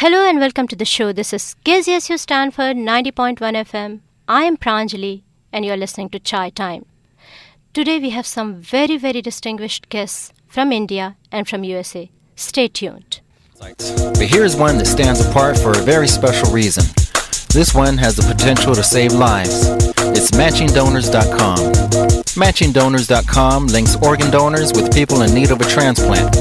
Hello and welcome to the show. This is KZSU Stanford 90.1 FM. I am Pranjali and you are listening to Chai Time. Today we have some very, very distinguished guests from India and from USA. Stay tuned. But here's one that stands apart for a very special reason. This one has the potential to save lives. It's matchingdonors.com. Matchingdonors.com links organ donors with people in need of a transplant.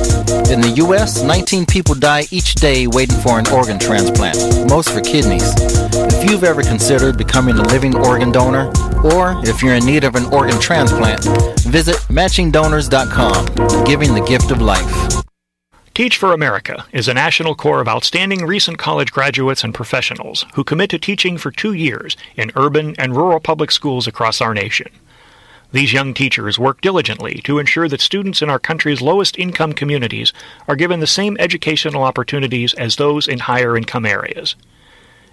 In the US, 19 people die each day waiting for an organ transplant, most for kidneys. If you've ever considered becoming a living organ donor, or if you're in need of an organ transplant, visit matchingdonors.com, giving the gift of life. Teach for America is a national corps of outstanding recent college graduates and professionals who commit to teaching for two years in urban and rural public schools across our nation. These young teachers work diligently to ensure that students in our country's lowest income communities are given the same educational opportunities as those in higher income areas.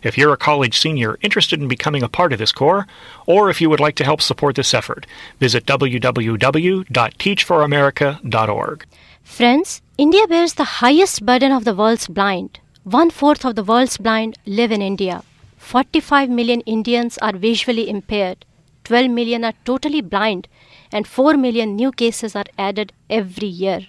If you're a college senior interested in becoming a part of this corps, or if you would like to help support this effort, visit www.teachforamerica.org. Friends, India bears the highest burden of the world's blind. One fourth of the world's blind live in India. 45 million Indians are visually impaired. 12 million are totally blind, and 4 million new cases are added every year.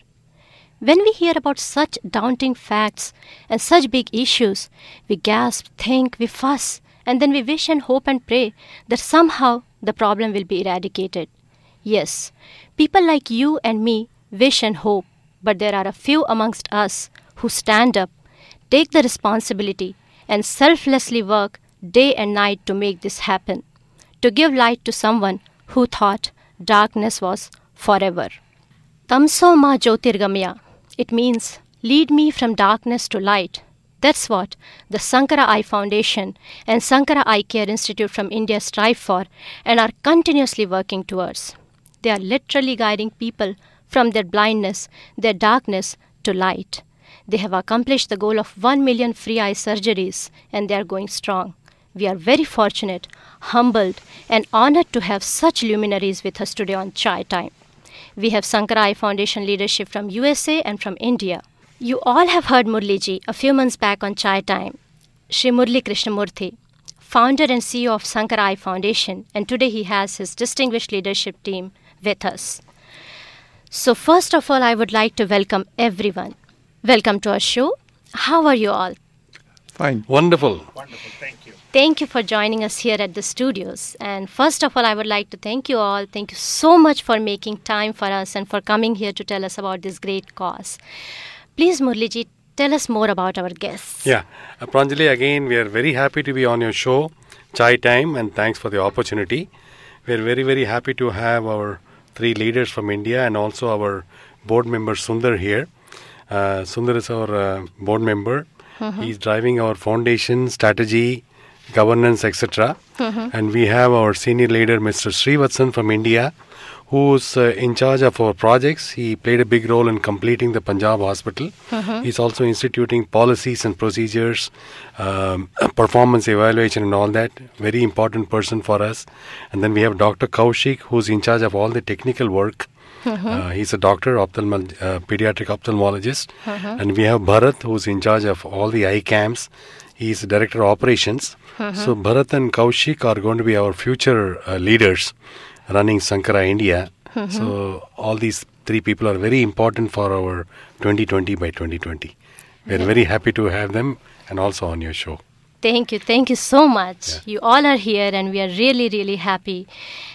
When we hear about such daunting facts and such big issues, we gasp, think, we fuss, and then we wish and hope and pray that somehow the problem will be eradicated. Yes, people like you and me wish and hope, but there are a few amongst us who stand up, take the responsibility, and selflessly work day and night to make this happen, to give light to someone who thought darkness was forever. Tamso ma jyotirgamya. It means lead me from darkness to light. That's what the Sankara Eye Foundation and Sankara Eye Care Institute from India strive for and are continuously working towards. They are literally guiding people from their blindness, their darkness, to light. They have accomplished the goal of 1 million free eye surgeries and they are going strong. We are very fortunate, humbled, and honored to have such luminaries with us today on Chai Time. We have Sankara Eye Foundation leadership from USA and from India. You all have heard Murliji a few months back on Chai Time. Sri Murli Krishnamurthy, founder and CEO of Sankara Eye Foundation, and today he has his distinguished leadership team with us. So, first of all, I would like to welcome everyone. Welcome to our show. How are you all? Fine. Wonderful. Wonderful, thank you. Thank you for joining us here at the studios. And first of all, I would like to thank you all. Thank you so much for making time for us and for coming here to tell us about this great cause. Please, Murliji, tell us more about our guests. Yeah. Uh, Pranjali, again, we are very happy to be on your show, Chai Time, and thanks for the opportunity. We are very, very happy to have our three leaders from India and also our board member Sundar here. Uh, Sundar is our uh, board member. He's driving our foundation, strategy, governance, etc. And we have our senior leader, Mr. Srivatsan from India, who's uh, in charge of our projects. He played a big role in completing the Punjab hospital. He's also instituting policies and procedures, um, performance evaluation, and all that. Very important person for us. And then we have Dr. Kaushik, who's in charge of all the technical work. Uh, he's a doctor, ophthalmol- uh, pediatric ophthalmologist. And we have Bharat, who's in charge of all the eye camps. He's the director of operations. So Bharat and Kaushik are going to be our future uh, leaders running Sankara India. So all these three people are very important for our 2020 by 2020. We're very happy to have them and also on your show. Thank you. Thank you so much. You all are here, and we are really, really happy.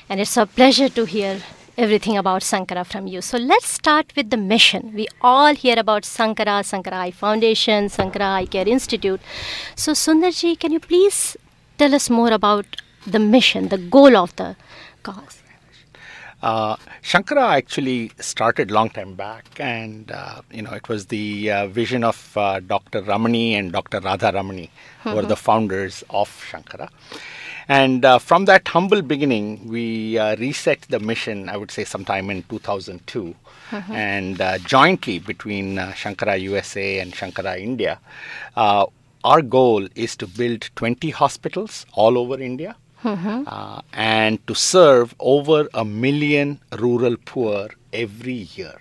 And it's a pleasure to hear everything about Sankara from you. So let's start with the mission. We all hear about Sankara, Sankara Eye Foundation, Sankara Eye Care Institute. So, Sundarji, can you please tell us more about the mission, the goal of the cause? Uh, Shankara actually started long time back, and uh, you know it was the uh, vision of uh, Dr. Ramani and Dr. Radha Ramani, who were the founders of Shankara. And uh, from that humble beginning, we uh, reset the mission. I would say sometime in 2002, and uh, jointly between uh, Shankara USA and Shankara India, uh, our goal is to build 20 hospitals all over India uh, and to serve over a million rural poor every year.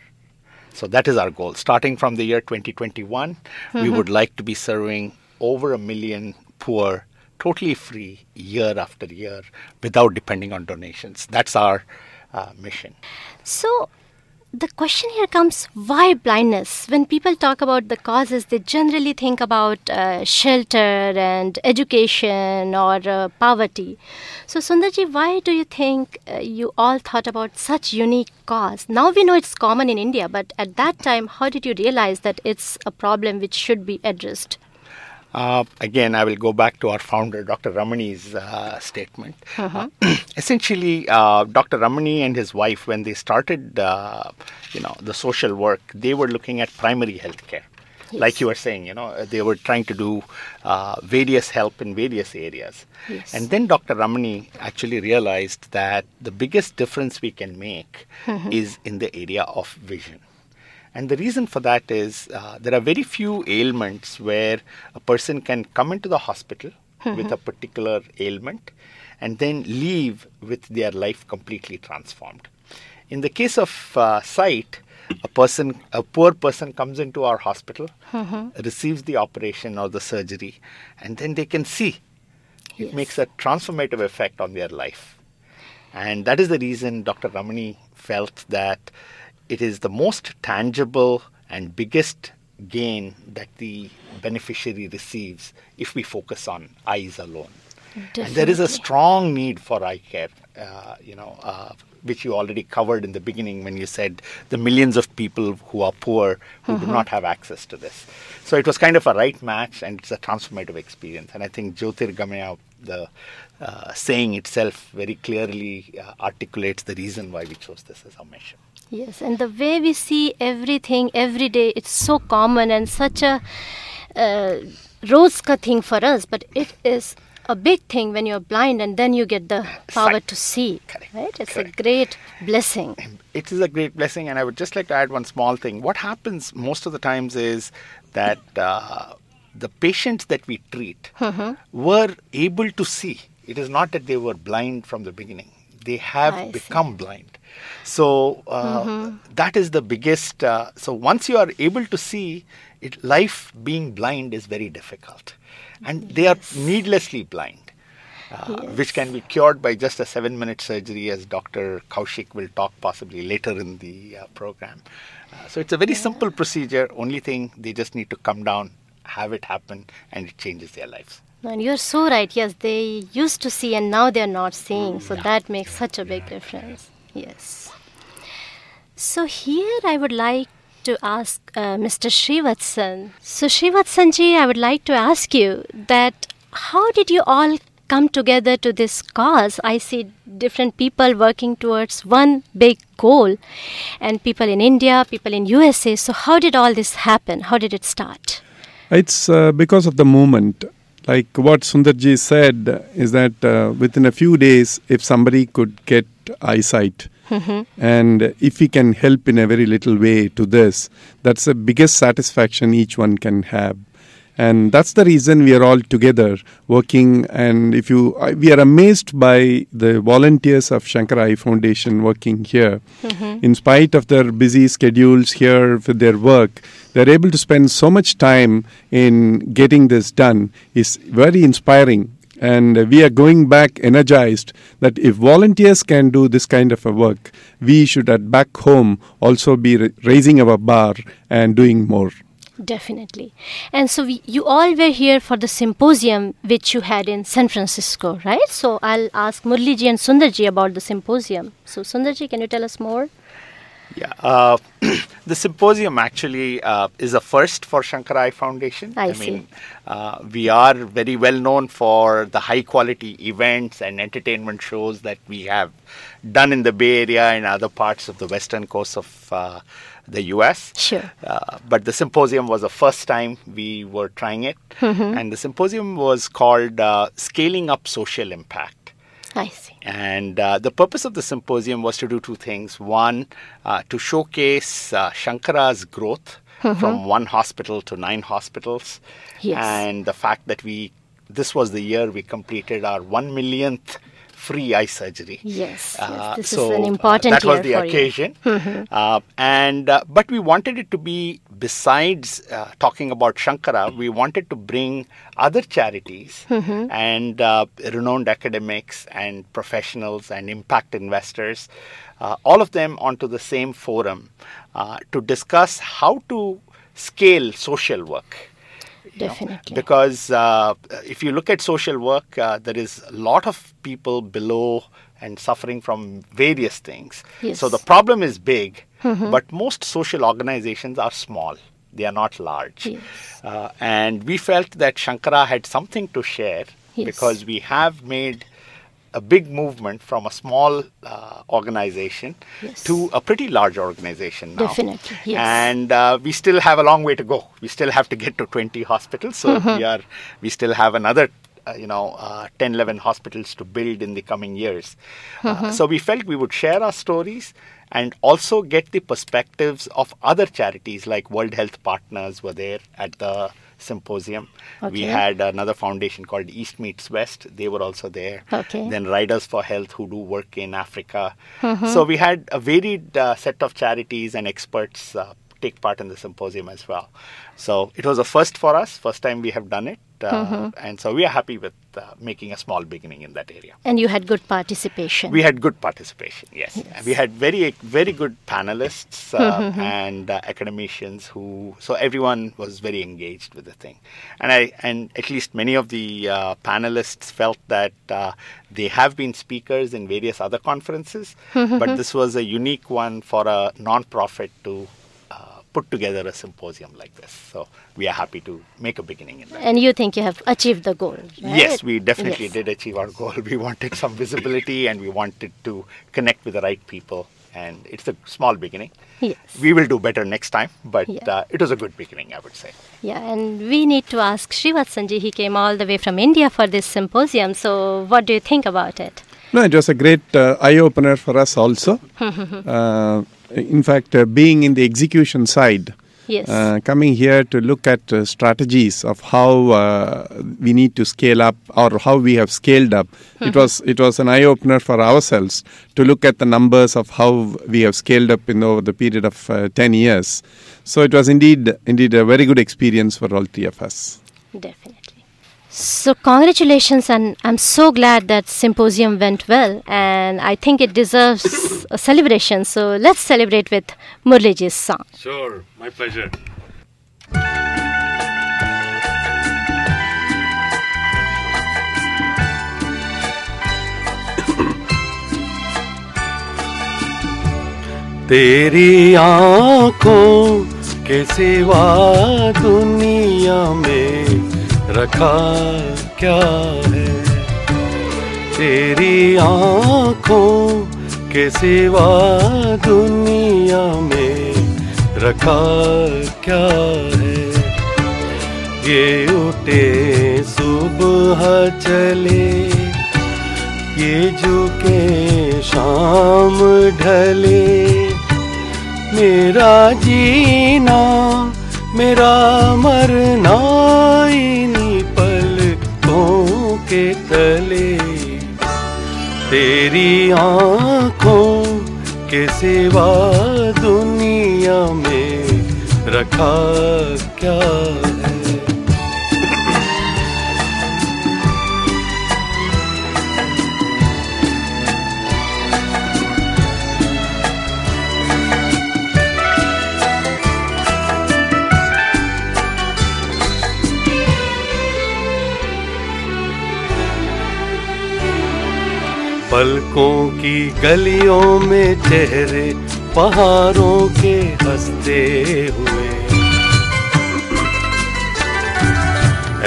So that is our goal. Starting from the year 2021, we would like to be serving over a million poor totally free year after year without depending on donations. That's our uh, mission. So, the question here comes why blindness? When people talk about the causes, they generally think about uh, shelter and education or uh, poverty. So, Sundarji, why do you think uh, you all thought about such unique cause? Now we know it's common in India, but at that time, how did you realize that it's a problem which should be addressed? Uh, again, I will go back to our founder, Dr. Ramani's uh, statement. Uh-huh. essentially, uh, Dr. Ramani and his wife, when they started, uh, you know, the social work, they were looking at primary health care. Yes. Like you were saying, you know, they were trying to do uh, various help in various areas. Yes. And then Dr. Ramani actually realized that the biggest difference we can make mm-hmm. is in the area of vision. And the reason for that is uh, there are very few ailments where a person can come into the hospital mm-hmm. with a particular ailment and then leave with their life completely transformed. In the case of uh, sight, a person, a poor person comes into our hospital, mm-hmm. receives the operation or the surgery, and then they can see. It makes a transformative effect on their life. And that is the reason Dr. Ramani felt that it is the most tangible and biggest gain that the beneficiary receives if we focus on eyes alone. Definitely. And there is a strong need for eye care, uh, you know, uh, which you already covered in the beginning when you said the millions of people who are poor who do mm-hmm. not have access to this. So it was kind of a right match and it's a transformative experience. And I think Jyotirgamaya, the uh, saying itself, very clearly uh, articulates the reason why we chose this as our mission. Yes, and the way we see everything every day, it's so common and such a uh, rose thing for us, but it is a big thing when you're blind and then you get the power Sight. to see. Correct. Right? It's Correct. a great blessing. It is a great blessing, and I would just like to add one small thing. What happens most of the times is that uh, the patients that we treat mm-hmm. were able to see. It is not that they were blind from the beginning, they have I become see. blind. So uh, mm-hmm. that is the biggest. Uh, so once you are able to see, it, life being blind is very difficult, and yes. they are needlessly blind. Uh, yes. which can be cured by just a seven minute surgery, as Dr. Kaushik will talk possibly later in the uh, program. Uh, so it's a very yeah. simple procedure. Only thing they just need to come down, have it happen, and it changes their lives. And you're so right. Yes, they used to see and now they're not seeing. So yeah. that makes such a big difference. Yes. So here I would like to ask uh, Mr. Srivatsan. So Srivatsanji, I would like to ask you that how did you all come together to this cause? I see different people working towards one big goal and people in India, people in USA. So how did all this happen? How did it start? It's uh, because of the movement like what Sundarji said is that uh, within a few days, if somebody could get eyesight, mm-hmm. and if we can help in a very little way to this, that's the biggest satisfaction each one can have and that's the reason we are all together working. And if you we are amazed by the volunteers of shankara eye foundation working here. Mm-hmm. in spite of their busy schedules here with their work they're able to spend so much time in getting this done is very inspiring. And we are going back energized that if volunteers can do this kind of a work we should at back home also be raising our bar and doing more Definitely. And so we, you all were here for the symposium which you had in San Francisco, right? So I'll ask Murliji and Sundarji about the symposium. So Sundarji, can you tell us more? Yeah, uh, the symposium actually uh, is a first for Shankara Eye Foundation. I, I see. mean, uh, we are very well known for the high quality events and entertainment shows that we have done in the Bay Area and other parts of the western coast of uh, the US. Sure. Uh, but the symposium was the first time we were trying it. Mm-hmm. And the symposium was called uh, Scaling Up Social Impact. I see. And uh, the purpose of the symposium was to do two things. One, uh, to showcase uh, Shankara's growth mm-hmm. from one hospital to nine hospitals. Yes. And the fact that we, this was the year we completed our one millionth free eye surgery. Yes, uh, yes this so is an important uh, that was the occasion. Mm-hmm. Uh, and uh, but we wanted it to be besides uh, talking about Shankara, we wanted to bring other charities Mm-hmm. and uh, renowned academics and professionals and impact investors, uh, all of them onto the same forum uh, to discuss how to scale social work. You know. Definitely. because uh, if you look at social work, uh, there is a lot of people below and suffering from various things. Yes. So the problem is big, but most social organizations are small. They are not large. Yes. Uh, and we felt that Shankara had something to share Yes. because we have made a big movement from a small uh, organization Yes. to a pretty large organization now. Definitely, yes. And uh, we still have a long way to go. We still have to get to 20 hospitals. So Mm-hmm. we are we still have another uh, you know uh, 10 11 hospitals to build in the coming years. Mm-hmm. Uh, so we felt we would share our stories and also get the perspectives of other charities like World Health Partners were there at the symposium. We had another foundation called East Meets West. They were also there. Okay. Then Riders for Health who do work in Africa. Mm-hmm. So we had a varied uh, set of charities and experts uh, take part in the symposium as well. So it was a first for us, first time we have done it. Uh, Mm-hmm. And so we are happy with uh, making a small beginning in that area. And you had good participation. We had good participation, yes. We had very, very good panelists uh, and uh, academicians who, so everyone was very engaged with the thing. And I, and at least many of the uh, panelists felt that uh, they have been speakers in various other conferences, but this was a unique one for a non-profit to put together a symposium like this. So we are happy to make a beginning in that. and you think you have achieved the goal, right? Yes, we definitely Yes. did achieve our goal. We wanted some visibility and we wanted to connect with the right people. And it's a small beginning. Yes. We will do better next time, but Yeah. uh, it was a good beginning, I would say. Yeah, and we need to ask Srivatsanji. He came all the way from India for this symposium. So, what do you think about it? No, it was a great uh, eye opener for us also. uh, in fact, uh, being in the execution side, Yes. uh, coming here to look at uh, strategies of how uh, we need to scale up or how we have scaled up. It was it was an eye opener for ourselves to look at the numbers of how we have scaled up in over the period of uh, ten years. So it was indeed indeed a very good experience for all three of us. Definitely. So, congratulations, and I'm so glad that symposium went well, and I think it deserves a celebration. So, let's celebrate with Murliji's song. Sure, my pleasure. तेरी आंखों के सिवा दुनिया में रखा क्या है? तेरी आँखों के सिवा दुनिया में रखा क्या है? ये उठे सुबह चले, ये झुके शाम ढले। मेरा जीना, मेरा मरना पलकों के तले तेरी आँखों के सिवा दुनिया में रखा क्या पलकों की गलियों में चेहरे, पहाड़ों के हँसते हुए।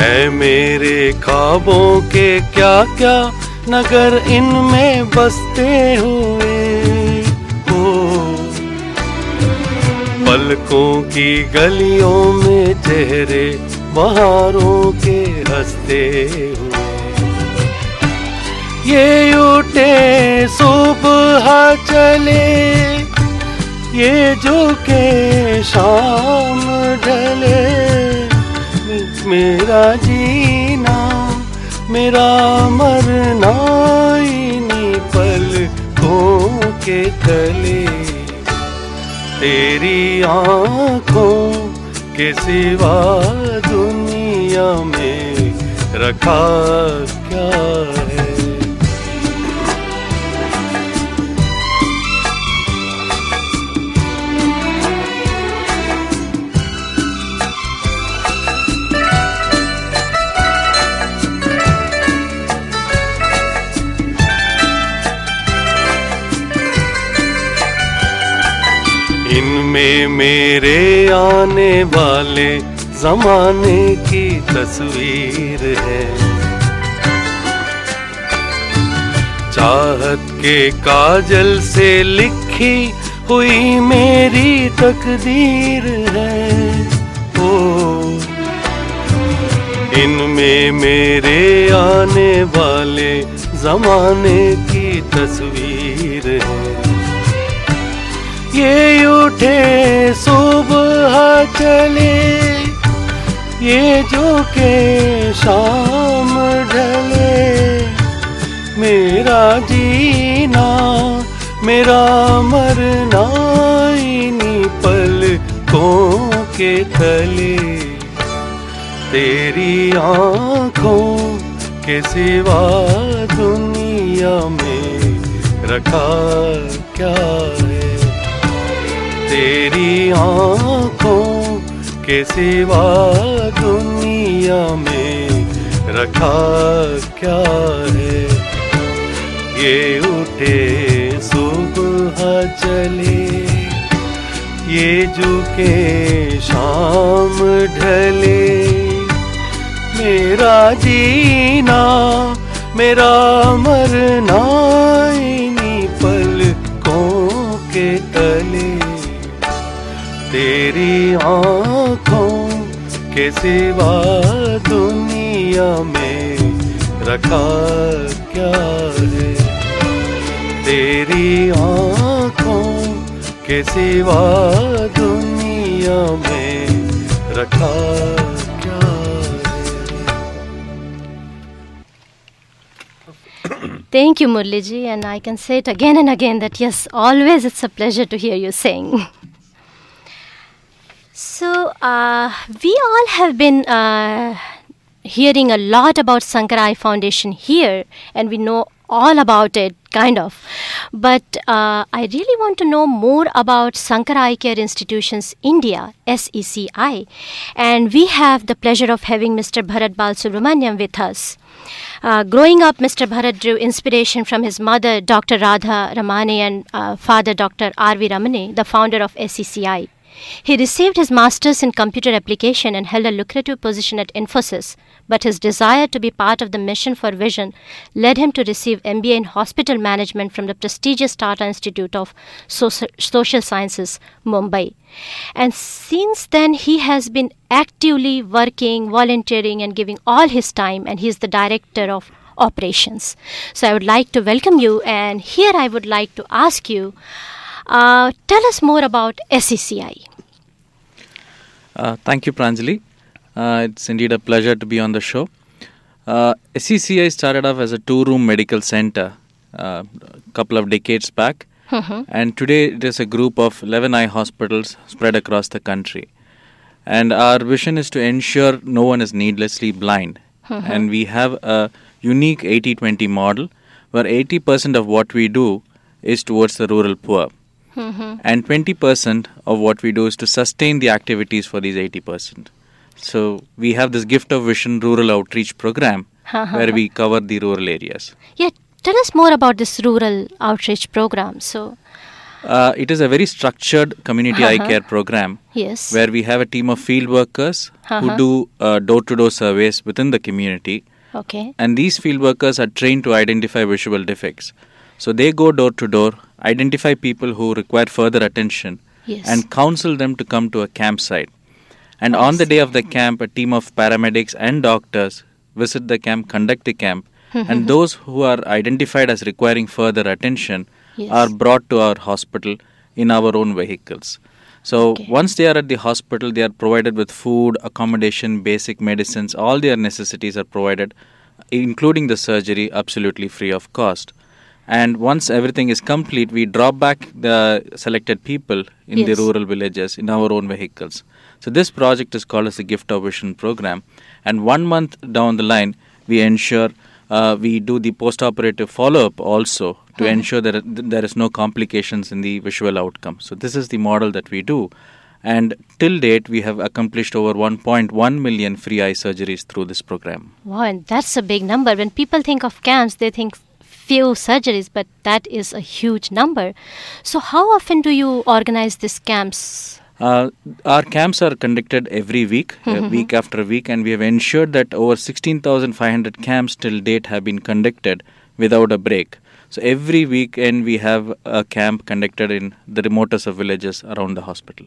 ऐ मेरे ख्वाबों के क्या क्या नगर इनमें बसते हुए। ओ, पलकों की गलियों में चेहरे बहारों के हँसते हुए। ये उठे, सुबह चले। ये झुके, शाम ढले। मेरा जीना, मेरा मरना इन्हीं पलकों के तले। तेरी आँखों के सिवा दुनिया में रखा क्या इनमें मेरे आने वाले जमाने की तस्वीर है। चाहत के काजल से लिखी हुई मेरी तकदीर है। ओ, इनमें मेरे आने वाले जमाने की तस्वीर है। ये उठे, सुबह चले। ये जो के शाम ढले। मेरा जीना, मेरा मरना, इन्हीं पलकों के तले तेरी आँखों के सिवा दुनिया में रखा क्या तेरी आँखों के सिवा दुनिया में रखा क्या है? ये उठे सुबह चले, ये झुके शाम ढले। मेरा जीना, मेरा मरना इन्हीं पलकों के तले। तेरी आंखों के सिवा दुनिया में रखा क्या है तेरी आंखों के सिवा दुनिया में रखा क्या है Thank you, Murliji, and I can say it again and again that yes, always it's a pleasure to hear you sing. So, uh, we all have been uh, hearing a lot about Sankara Eye Foundation here, and we know all about it, kind of. But uh, I really want to know more about Sankara Eye Care Institutions India, SECI, and we have the pleasure of having Mr. Bharat Balsubramaniam with us. Uh, growing up, Mr. Bharat drew inspiration from his mother, Dr. Radha Ramani, and uh, father, Dr. R.V. Ramani, the founder of SECI. He received his master's in computer application and held a lucrative position at Infosys, but his desire to be part of the mission for vision led him to receive MBA in hospital management from the prestigious Tata Institute of Social Sciences, Mumbai. And since then, he has been actively working, volunteering, and giving all his time, and he is the director of operations. So I would like to welcome you, and here I would like to ask you uh, tell us more about SECI. Uh, thank you, Pranjali. Uh, it's indeed a pleasure to be on the show. Uh, SECI started off as a two room medical center uh, a couple of decades back, and today it is a group of 11 eye hospitals spread across the country. And our vision is to ensure no one is needlessly blind. And we have a unique 80 20 model where 80% of what we do is towards the rural poor and 20% of what we do is to sustain the activities for these 80%. So we have this gift of vision rural outreach program where we cover the rural areas. Yeah, tell us more about this rural outreach program. So, Uh, it is a very structured community eye Uh-huh. care program yes. where we have a team of field workers who Uh-huh. do door to door surveys within the community. okay. And these field workers are trained to identify visual defects. So they go door to door, identify people who require further attention, Yes. and counsel them to come to a campsite. And on the day of the camp, a team of paramedics and doctors visit the camp, conduct the camp, and those who are identified as requiring further attention Yes. are brought to our hospital in our own vehicles. So Okay. once they are at the hospital, they are provided with food, accommodation, basic medicines, all their necessities are provided, including the surgery, absolutely free of cost. And once everything is complete, we drop back the selected people in the rural villages in our own vehicles. So this project is called as the Gift of Vision program, and one month down the line, we ensure uh, we do the post-operative follow-up also to ensure that there is no complications in the visual outcome. So this is the model that we do, and till date we have accomplished over 1.1 million free eye surgeries through this program. Wow, and that's a big number. When people think of camps, they think few surgeries, but that is a huge number. So, how often do you organize these camps? Uh, our camps are conducted every week, uh, week after week, and we have ensured that over 16,500 camps till date have been conducted without a break. So every weekend we have a camp conducted in the remotest of villages around the hospital.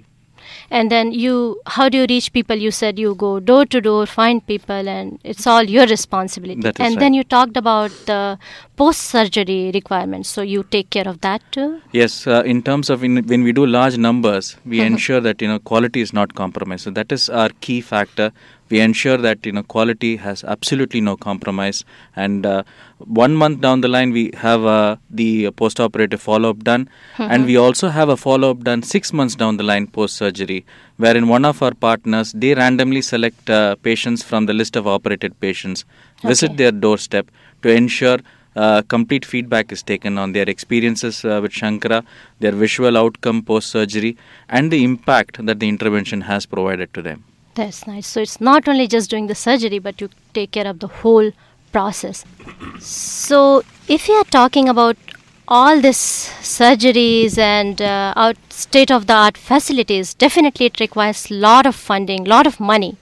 And then you, how do you reach people? You said you go door to door, find people, and it's all your responsibility. That is and right. then you talked about the post surgery requirements. So you take care of that too? Yes, uh, in terms of in, when we do large numbers, we ensure that you know quality is not compromised. So that is our key factor. We ensure that you know quality has absolutely no compromise. And uh, one month down the line, we have uh, the post-operative follow-up done, and we also have a follow-up done six months down the line post-surgery, wherein one of our partners they randomly select uh, patients from the list of operated patients, visit their doorstep to ensure uh, complete feedback is taken on their experiences uh, with Shankara, their visual outcome post surgery, and the impact that the intervention has provided to them. That's nice. So it's not only just doing the surgery, but you take care of the whole process. So if you are talking about all this surgeries and uh, out state of the art facilities, definitely it requires lot of funding, lot of money.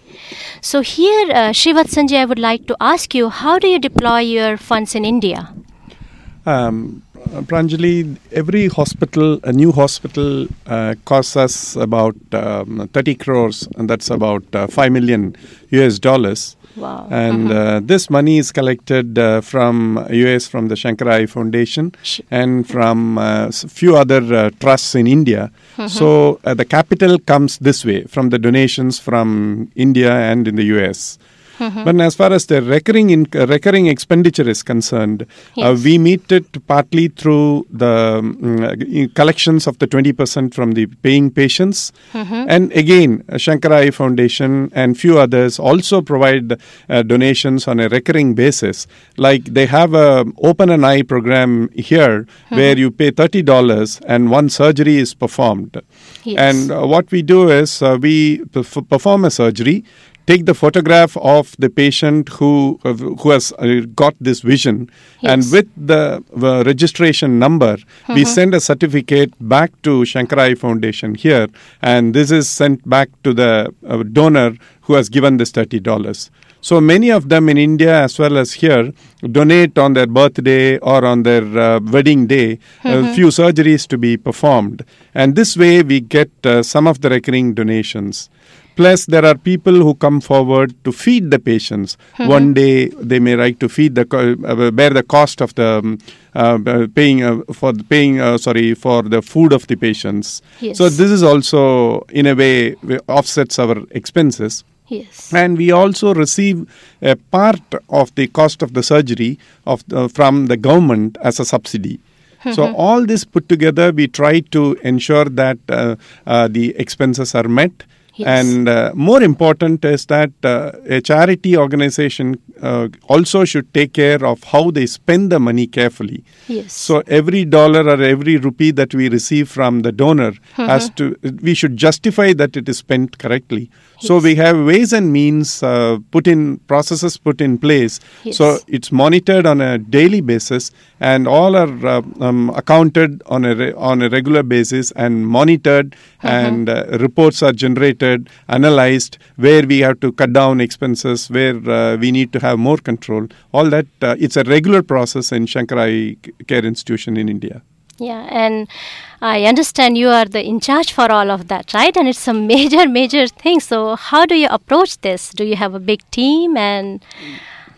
So here, uh, Srivatsanji, I would like to ask you, how do you deploy your funds in India? Um, Pranjali, every hospital, a new hospital, uh, costs us about um, 30 crores, and that's about uh, 5 million US dollars. Wow. And uh, this money is collected uh, from US, from the Shankara Eye Foundation, and from a few other uh, trusts in India. So uh, the capital comes this way from the donations from India and in the US. But as far as the recurring in, uh, recurring expenditure is concerned, uh, we meet it partly through the um, uh, collections of the 20% from the paying patients. And again, uh, Shankara Foundation and few others also provide uh, donations on a recurring basis. Like they have a open an eye program here where you pay $30 and one surgery is performed. Yes. And uh, what we do is uh, we perf- perform a surgery take the photograph of the patient who who has uh, got this vision. And with the uh, registration number we send a certificate back to Shankara Eye Foundation here. And this is sent back to the uh, donor who has given this $30 so many of them in India as well as here donate on their birthday or on their uh, wedding day a few surgeries to be performed. And this way we get uh, some of the recurring donations Plus, there are people who come forward to feed the patients. One day, they may like to feed the uh, bear the cost of the um, uh, uh, paying uh, for the paying uh, sorry for the food of the patients. Yes. So this is also in a way offsets our expenses. Yes. And we also receive a part of the cost of the surgery of the, from the government as a subsidy. So all this put together, we try to ensure that uh, uh, the expenses are met. Yes. And uh, more important is that uh, a charity organization uh, also should take care of how they spend the money carefully. Yes. So every dollar or every rupee that we receive from the donor has to we should justify that it is spent correctly. So we have ways and means uh, put in processes put in place. Yes. So it's monitored on a daily basis, and all are uh, um, accounted on a re- on a regular basis and monitored, and uh, reports are generated, analyzed where we have to cut down expenses, where uh, we need to have more control. All that uh, it's a regular process in Shankara Eye Care Institution in India. Yeah, and I understand you are the in charge for all of that, right? And it's a major, major thing. So, how do you approach this? Do you have a big team, and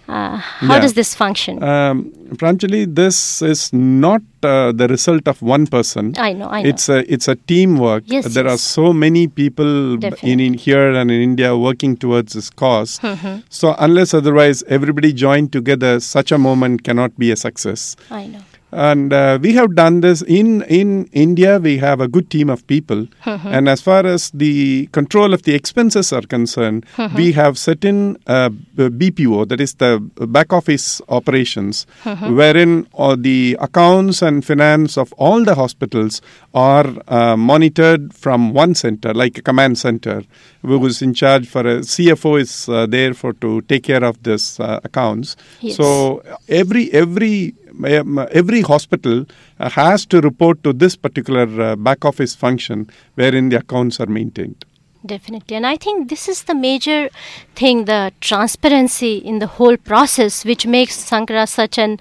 uh, how Yeah. does this function? Um, Pranjali, this is not uh, the result of one person. I know, I know. It's a it's a teamwork. Yes, there are so many people in, in here and in India working towards this because Mm-hmm. So unless otherwise everybody joined together, such a moment cannot be a success. I know. And uh, we have done this in in India. We have a good team of people, and as far as the control of the expenses are concerned, we have certain uh, BPO, that is the back office operations, wherein all the accounts and finance of all the hospitals are uh, monitored from one center, like a command center, who is in charge for a CFO is uh, there for to take care of this uh, accounts. Yes. So every every every hospital uh, has to report to this particular uh, back office function wherein the accounts are maintained. Definitely. And I think this is the major thing the transparency in the whole process, which makes Sankara such an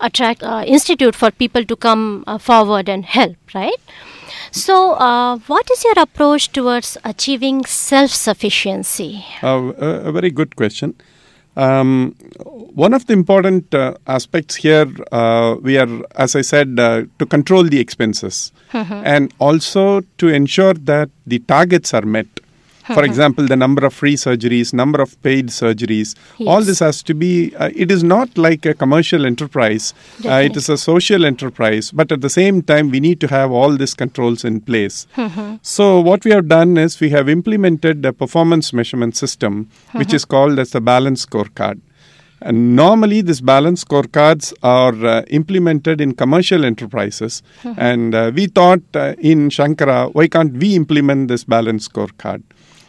attract uh, institute for people to come uh, forward and help, right? So, uh, what is your approach towards achieving self sufficiency? Uh, a, a very good question. Um, one of the important uh, aspects here, uh, we are, as I said, uh, to control the expenses and also to ensure that the targets are met. For example, the number of free surgeries, number of paid surgeries, all this has to be, uh, it is not like a commercial enterprise, uh, it is a social enterprise, but at the same time, we need to have all these controls in place. So, what we have done is we have implemented a performance measurement system, which is called as the balance scorecard. And normally, these balance scorecards are uh, implemented in commercial enterprises. And uh, we thought uh, in Shankara, why can't we implement this balance scorecard?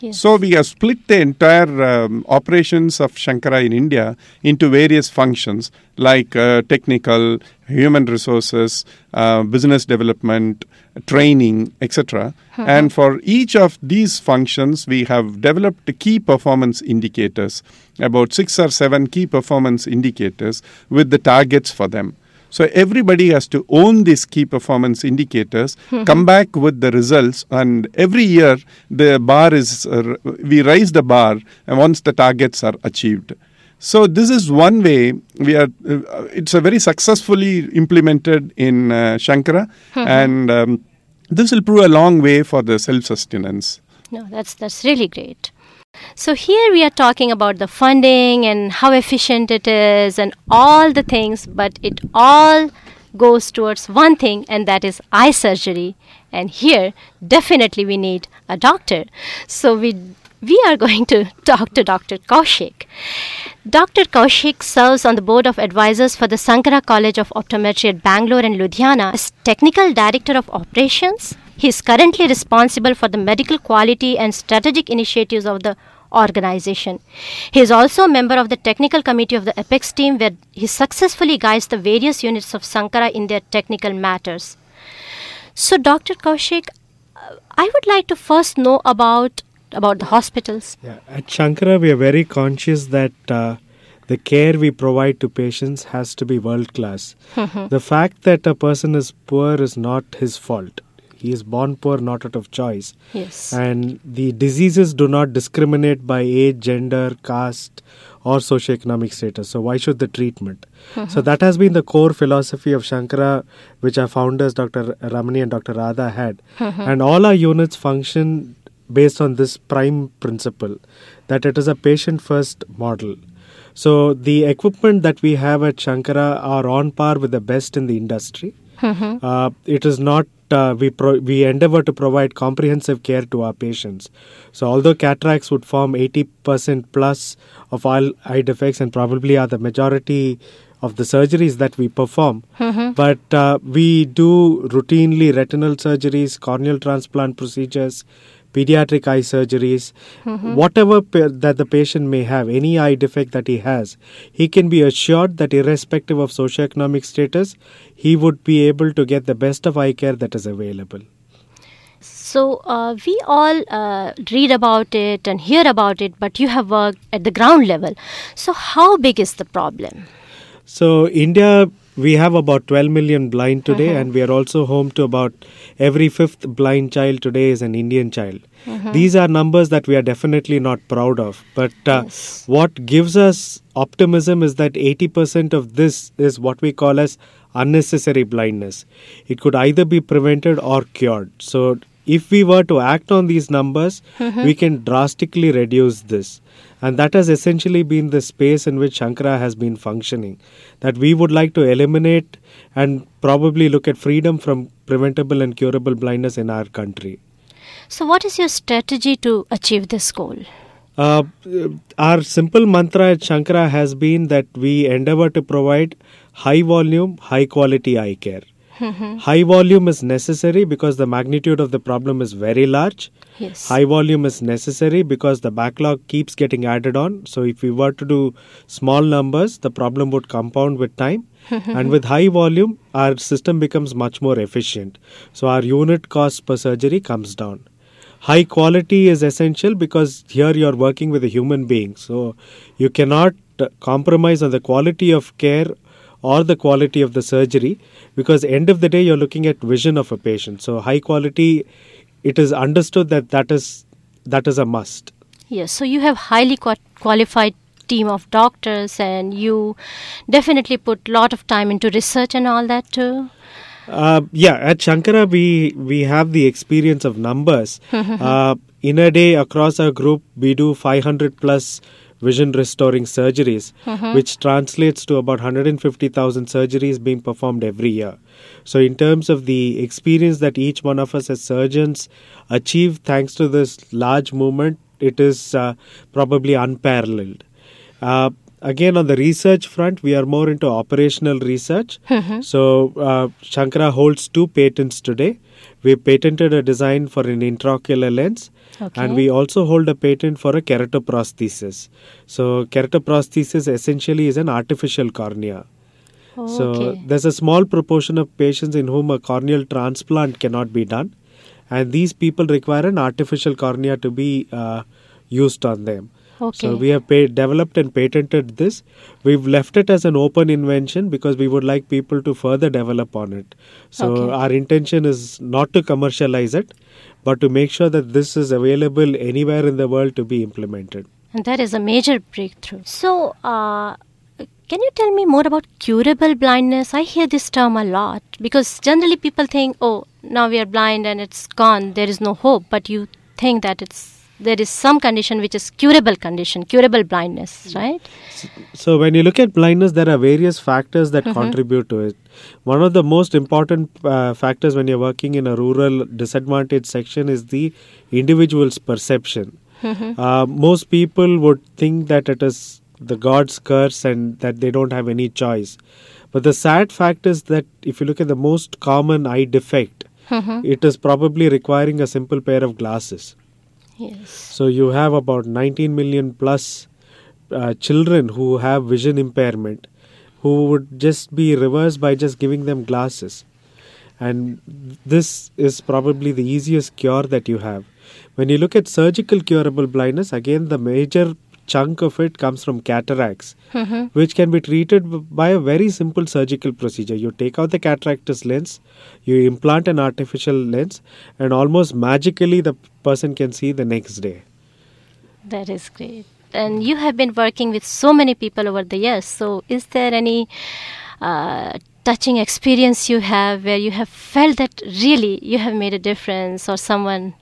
Yes. So we have split the entire um, operations of Shankara in India into various functions like uh, technical, human resources, uh, business development, training, etc. And for each of these functions, we have developed key performance indicators, about six or seven key performance indicators with the targets for them. So everybody has to own these key performance indicators, come back with the results, and every year the bar is uh, we raise the bar, and once the targets are achieved. So this is one way we are. Uh, it's a very successfully implemented in uh, Shankara, and um, this will prove a long way for the self sustenance. No, that's that's really great. So here we are talking about the funding and how efficient it is and all the things, but it all goes towards one thing and that is eye surgery. And here definitely we need a doctor. So we we are going to talk to Dr. Kaushik. Dr. Kaushik serves on the board of advisors for the Sankara College of Optometry at Bangalore and Ludhiana as technical director of operations. He is currently responsible for the medical quality and strategic initiatives of the organization. He is also a member of the technical committee of the Apex team where he successfully guides the various units of Sankara in their technical matters. So Dr. Kaushik, uh, I would like to first know about about the hospitals. Yeah, at Shankara, we are very conscious that uh, the care we provide to patients has to be world class. the fact that a person is poor is not his fault. He is born poor, not out of choice. Yes. And the diseases do not discriminate by age, gender, caste, or socioeconomic status. So, why should the treatment? Mm-hmm. So, that has been the core philosophy of Shankara, which our founders, Dr. Ramani and Dr. Radha, had. Mm-hmm. And all our units function based on this prime principle that it is a patient first model. So, the equipment that we have at Shankara are on par with the best in the industry. Mm-hmm. Uh, it is not uh, we pro- we endeavor to provide comprehensive care to our patients. So although cataracts would form 80% plus of all eye defects and probably are the majority of the surgeries that we perform, but uh, we do routinely retinal surgeries, corneal transplant procedures, pediatric eye surgeries, whatever pa- that the patient may have, any eye defect that he has, he can be assured that irrespective of socioeconomic status, he would be able to get the best of eye care that is available. So uh, we all uh, read about it and hear about it, but you have worked at the ground level. So how big is the problem? So, India, we have about 12 million blind today, and we are also home to about every fifth blind child today is an Indian child. These are numbers that we are definitely not proud of. But uh, Yes. what gives us optimism is that 80% of this is what we call as unnecessary blindness. It could either be prevented or cured. So, if we were to act on these numbers, we can drastically reduce this. And that has essentially been the space in which Shankara has been functioning. That we would like to eliminate and probably look at freedom from preventable and curable blindness in our country. So, what is your strategy to achieve this goal? Uh, our simple mantra at Shankara has been that we endeavor to provide high volume, high quality eye care. Mm-hmm. High volume is necessary because the magnitude of the problem is very large. Yes. High volume is necessary because the backlog keeps getting added on. So, if we were to do small numbers, the problem would compound with time. Mm-hmm. and with high volume, our system becomes much more efficient. So, our unit cost per surgery comes down. High quality is essential because here you are working with a human being. So, you cannot compromise on the quality of care or the quality of the surgery because end of the day you're looking at vision of a patient. So high quality it is understood that that is that is a must. Yes, so you have highly qua- qualified team of doctors and you definitely put lot of time into research and all that too. uh, yeah at shankara we we have the experience of numbers. Uh, in a day across our group we do 500 plus vision restoring surgeries which translates to about 150000 surgeries being performed every year. So in terms of the experience that each one of us as surgeons achieve thanks to this large movement it is uh, probably unparalleled. Uh, again on the research front we are more into operational research. So uh, shankara holds two patents today. We patented a design for an intraocular lens Okay. and we also hold a patent for a keratoprosthesis so keratoprosthesis essentially is an artificial cornea so okay. there's a small proportion of patients in whom a corneal transplant cannot be done, and these people require an artificial cornea to be uh, used on them. Okay. So we have developed and patented this. We've left it as an open invention because we would like people to further develop on it. So Okay. our intention is not to commercialize it, but to make sure that this is available anywhere in the world to be implemented. And that is a major breakthrough. So, uh, can you tell me more about curable blindness? I hear this term a lot because generally people think, oh, now we are blind and it's gone, there is no hope. But you think that it's there is some condition which is curable condition, curable blindness, right? So, when you look at blindness, there are various factors that contribute to it. One of the most important uh, factors when you're working in a rural disadvantaged section is the individual's perception. Uh, most people would think that it is the God's curse and that they don't have any choice. But the sad fact is that if you look at the most common eye defect, it is probably requiring a simple pair of glasses. So you have about 19 million plus uh, children who have vision impairment who would just be reversed by just giving them glasses. And this is probably the easiest cure that you have. When you look at surgical curable blindness, again, the major chunk of it comes from cataracts, which can be treated by a very simple surgical procedure. You take out the cataractous lens, you implant an artificial lens, and almost magically the person can see the next day. That is great. And you have been working with so many people over the years. So, is there any uh, touching experience you have where you have felt that really you have made a difference, or someone,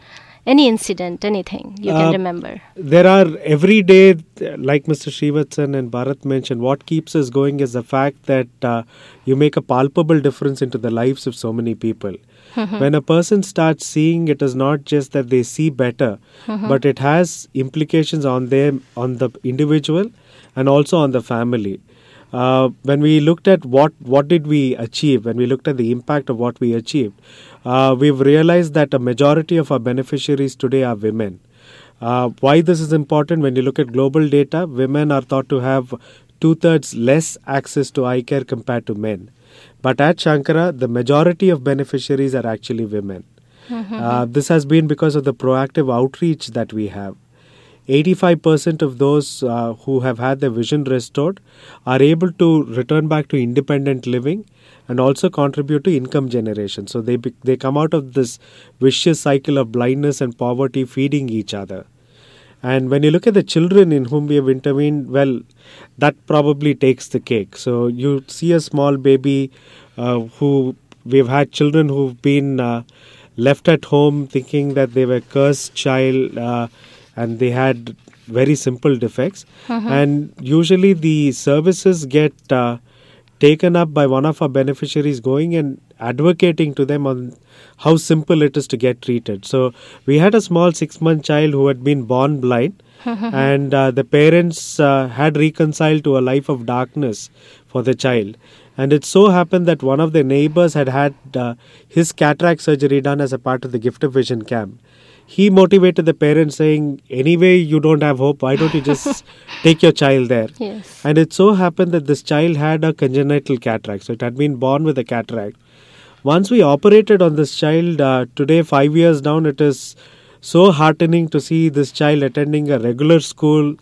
any incident, anything you can Uh, remember? There are every day, like Mr. Srivatsan and Bharat mentioned, what keeps us going is the fact that uh, you make a palpable difference into the lives of so many people. When a person starts seeing, it is not just that they see better, but it has implications on them, on the individual, and also on the family. Uh, when we looked at what what did we achieve, when we looked at the impact of what we achieved, uh, we've realized that a majority of our beneficiaries today are women. Uh, why this is important? When you look at global data, women are thought to have two thirds less access to eye care compared to men. But at Shankara, the majority of beneficiaries are actually women. Uh, this has been because of the proactive outreach that we have. 85% of those uh, who have had their vision restored are able to return back to independent living and also contribute to income generation. So they they come out of this vicious cycle of blindness and poverty feeding each other. And when you look at the children in whom we have intervened, well, that probably takes the cake. So you see a small baby uh, who we've had children who've been uh, left at home thinking that they were cursed child uh, and they had very simple defects. And usually the services get uh, taken up by one of our beneficiaries going and advocating to them on how simple it is to get treated. So we had a small six month child who had been born blind. and uh, the parents uh, had reconciled to a life of darkness for the child. And it so happened that one of the neighbors had had uh, his cataract surgery done as a part of the Gift of Vision camp. He motivated the parents, saying, Anyway, you don't have hope, why don't you just take your child there? Yes. And it so happened that this child had a congenital cataract, so it had been born with a cataract. Once we operated on this child, uh, today, five years down, it is so heartening to see this child attending a regular school,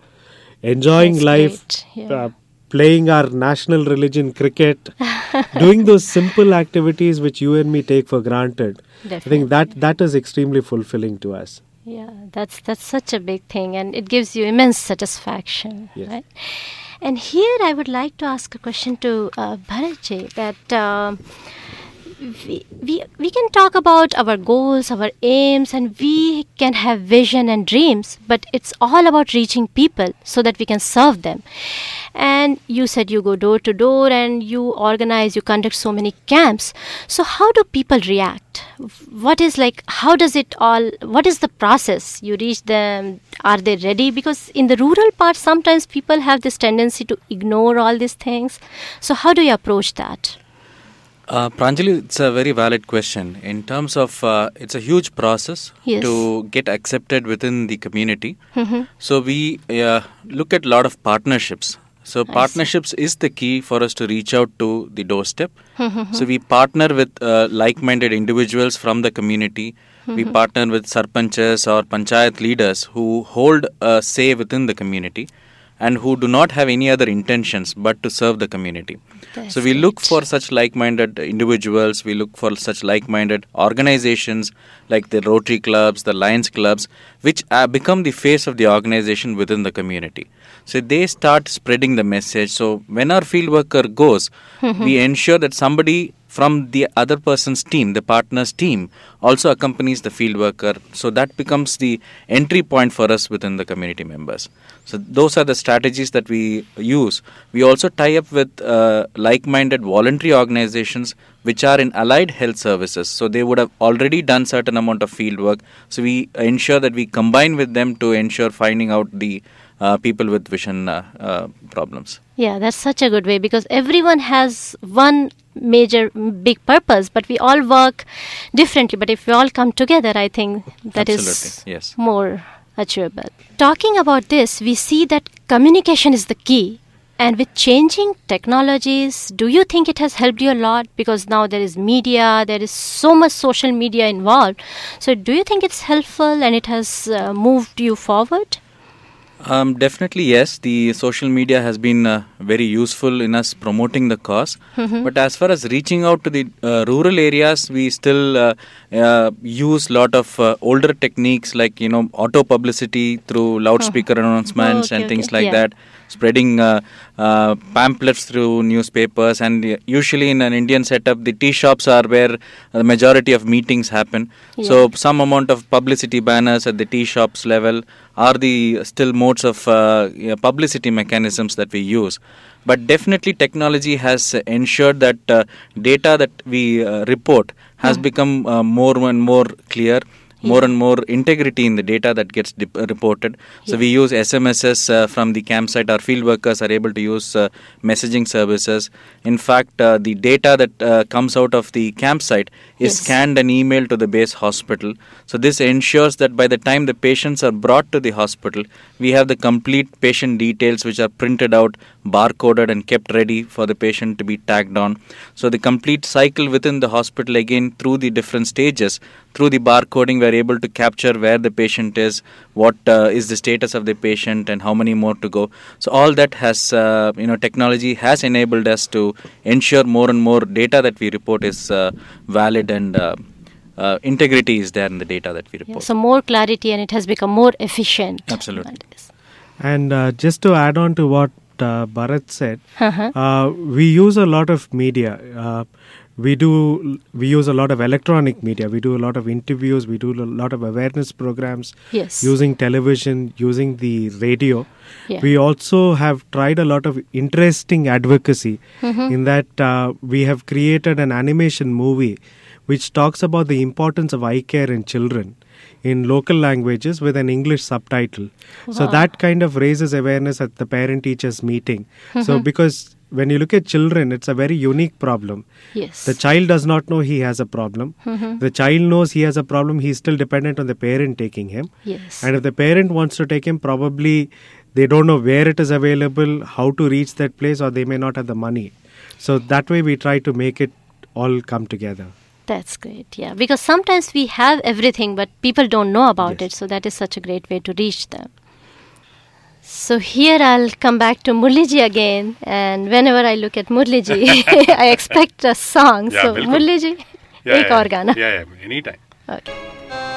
enjoying That's life, yeah. uh, playing our national religion cricket, doing those simple activities which you and me take for granted. I think that that is extremely fulfilling to us. Yeah, that's that's such a big thing, and it gives you immense satisfaction, Yes. right? And here, I would like to ask a question to uh, Bharatji that. um we, we, we can talk about our goals, our aims, and we can have vision and dreams, but it's all about reaching people so that we can serve them. And you said you go door to door and you organize, you conduct so many camps. So, how do people react? What is like, how does it all, what is the process? You reach them, are they ready? Because in the rural part, sometimes people have this tendency to ignore all these things. So, how do you approach that? Uh, Pranjali, it's a very valid question. In terms of, uh, it's a huge process Yes. to get accepted within the community. So we uh, look at a lot of partnerships. So partnerships is the key for us to reach out to the doorstep. so we partner with uh, like-minded individuals from the community. We partner with sarpanchas or panchayat leaders who hold a say within the community and who do not have any other intentions but to serve the community. That's so we look for such like-minded individuals. We look for such like-minded organizations like the Rotary clubs, the Lions clubs, which uh, become the face of the organization within the community. So they start spreading the message. So when our field worker goes, we ensure that somebody from the other person's team, the partner's team, also accompanies the field worker. So that becomes the entry point for us within the community members. So those are the strategies that we use. We also tie up with uh, like-minded voluntary organizations which are in allied health services. So they would have already done certain amount of field work. So we ensure that we combine with them to ensure finding out the uh, people with vision uh, uh, problems. Yeah, that's such a good way because everyone has one major big purpose, but we all work differently. But if we all come together, I think that is Absolutely, yes. more achievable. Talking about this, we see that communication is the key. And with changing technologies, do you think it has helped you a lot? Because now there is media, there is so much social media involved. So, do you think it's helpful and it has uh, moved you forward? Um, definitely, yes. The social media has been uh, very useful in us promoting the cause. But as far as reaching out to the uh, rural areas, we still uh, uh, use lot of uh, older techniques like you know auto publicity through loudspeaker announcements Oh, okay, and things okay. like Yeah. that. Spreading uh, uh, pamphlets through newspapers, and usually in an Indian setup, the tea shops are where the majority of meetings happen. So some amount of publicity banners at the tea shops level are the still modes of uh, publicity mechanisms that we use. But definitely, technology has ensured that uh, data that we uh, report has become uh, more and more clear. More and more integrity in the data that gets dip- uh, reported. So we use SMSs uh, from the campsite. Our field workers are able to use uh, messaging services. In fact, uh, the data that uh, comes out of the campsite is Yes. scanned and emailed to the base hospital. So this ensures that by the time the patients are brought to the hospital, we have the complete patient details which are printed out, barcoded, and kept ready for the patient to be tagged on. So the complete cycle within the hospital again through the different stages, through the barcoding, we are able to capture where the patient is, what uh, is the status of the patient, and how many more to go. So all that has, uh, you know, technology has enabled us to ensure more and more data that we report is uh, valid and uh, uh, integrity is there in the data that we Yeah, report. so more clarity and it has become more efficient. Absolutely. And uh, just to add on to what uh, Bharat said, Uh-huh. uh, we use a lot of media. Uh, we do we use a lot of electronic media we do a lot of interviews we do a lot of awareness programs Yes. using television using the radio Yeah. we also have tried a lot of interesting advocacy Mm-hmm. in that uh, we have created an animation movie which talks about the importance of eye care in children in local languages with an english subtitle so that kind of raises awareness at the parent teachers meeting so Mm-hmm. because when you look at children it's a very unique problem Yes. the child does not know he has a problem. Mhm. The child knows he has a problem. He's still dependent on the parent taking him. Yes. And if the parent wants to take him, probably they don't know where it is available, how to reach that place, or they may not have the money. So that way we try to make it all come together. That's great. Yeah. Because sometimes we have everything, but people don't know about yes. it. So that is such a great way to reach them. So here I'll come back to Murliji again. And whenever I look at Murliji, I expect a song. Yeah, so Muliji, Murliji, yeah, ek yeah, gana. Yeah, yeah, anytime. Okay.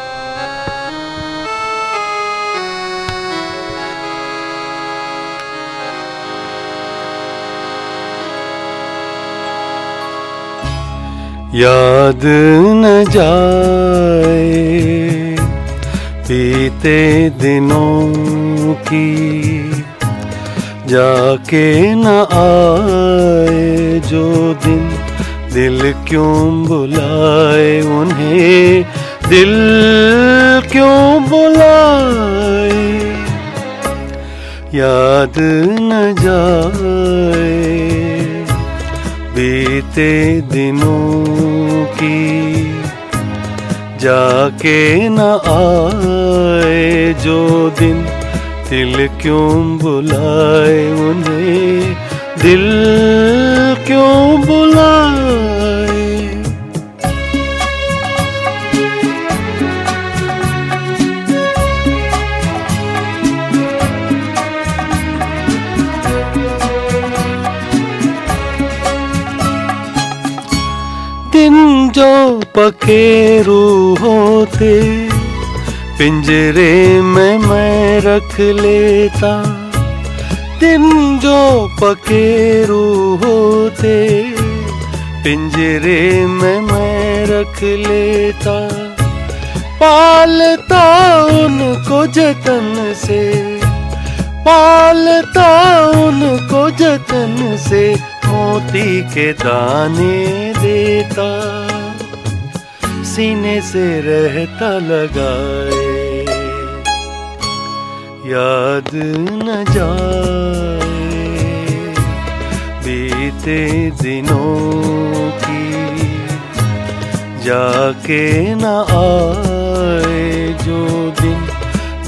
याद न जाए बीते दिनों की, जाके न आए जो दिन दिल क्यों बुलाए उन्हें, दिल क्यों बुलाए? याद न जाए बीते दिनों की जाके न आए जो दिन दिल क्यों बुलाए उन्हें दिल क्यों पखेरू होते, पिंजरे में मैं रख लेता। दिन जो पखेरू होते, पिंजरे में मैं रख लेता। पालता उनको जतन से, पालता उनको जतन से, मोती के दाने देता। सीने से रहता लगाए। याद न जाए बीते दिनों की, जाके न आए जो दिन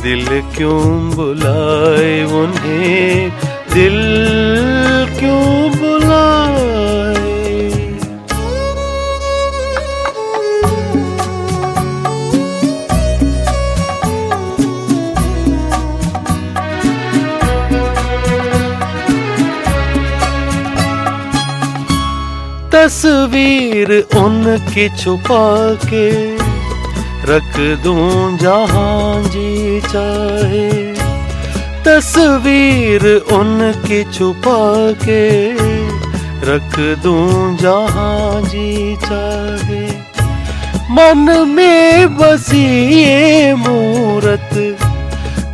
दिल क्यों बुलाए, उन्हें दिल क्यों बुलाए? तस्वीर उनकी छुपा के रख दूँ जहाँ जी चाहे। तस्वीर उनकी छुपा के रख दूँ जहाँ जी चाहे। मन में बसी ये मूरत,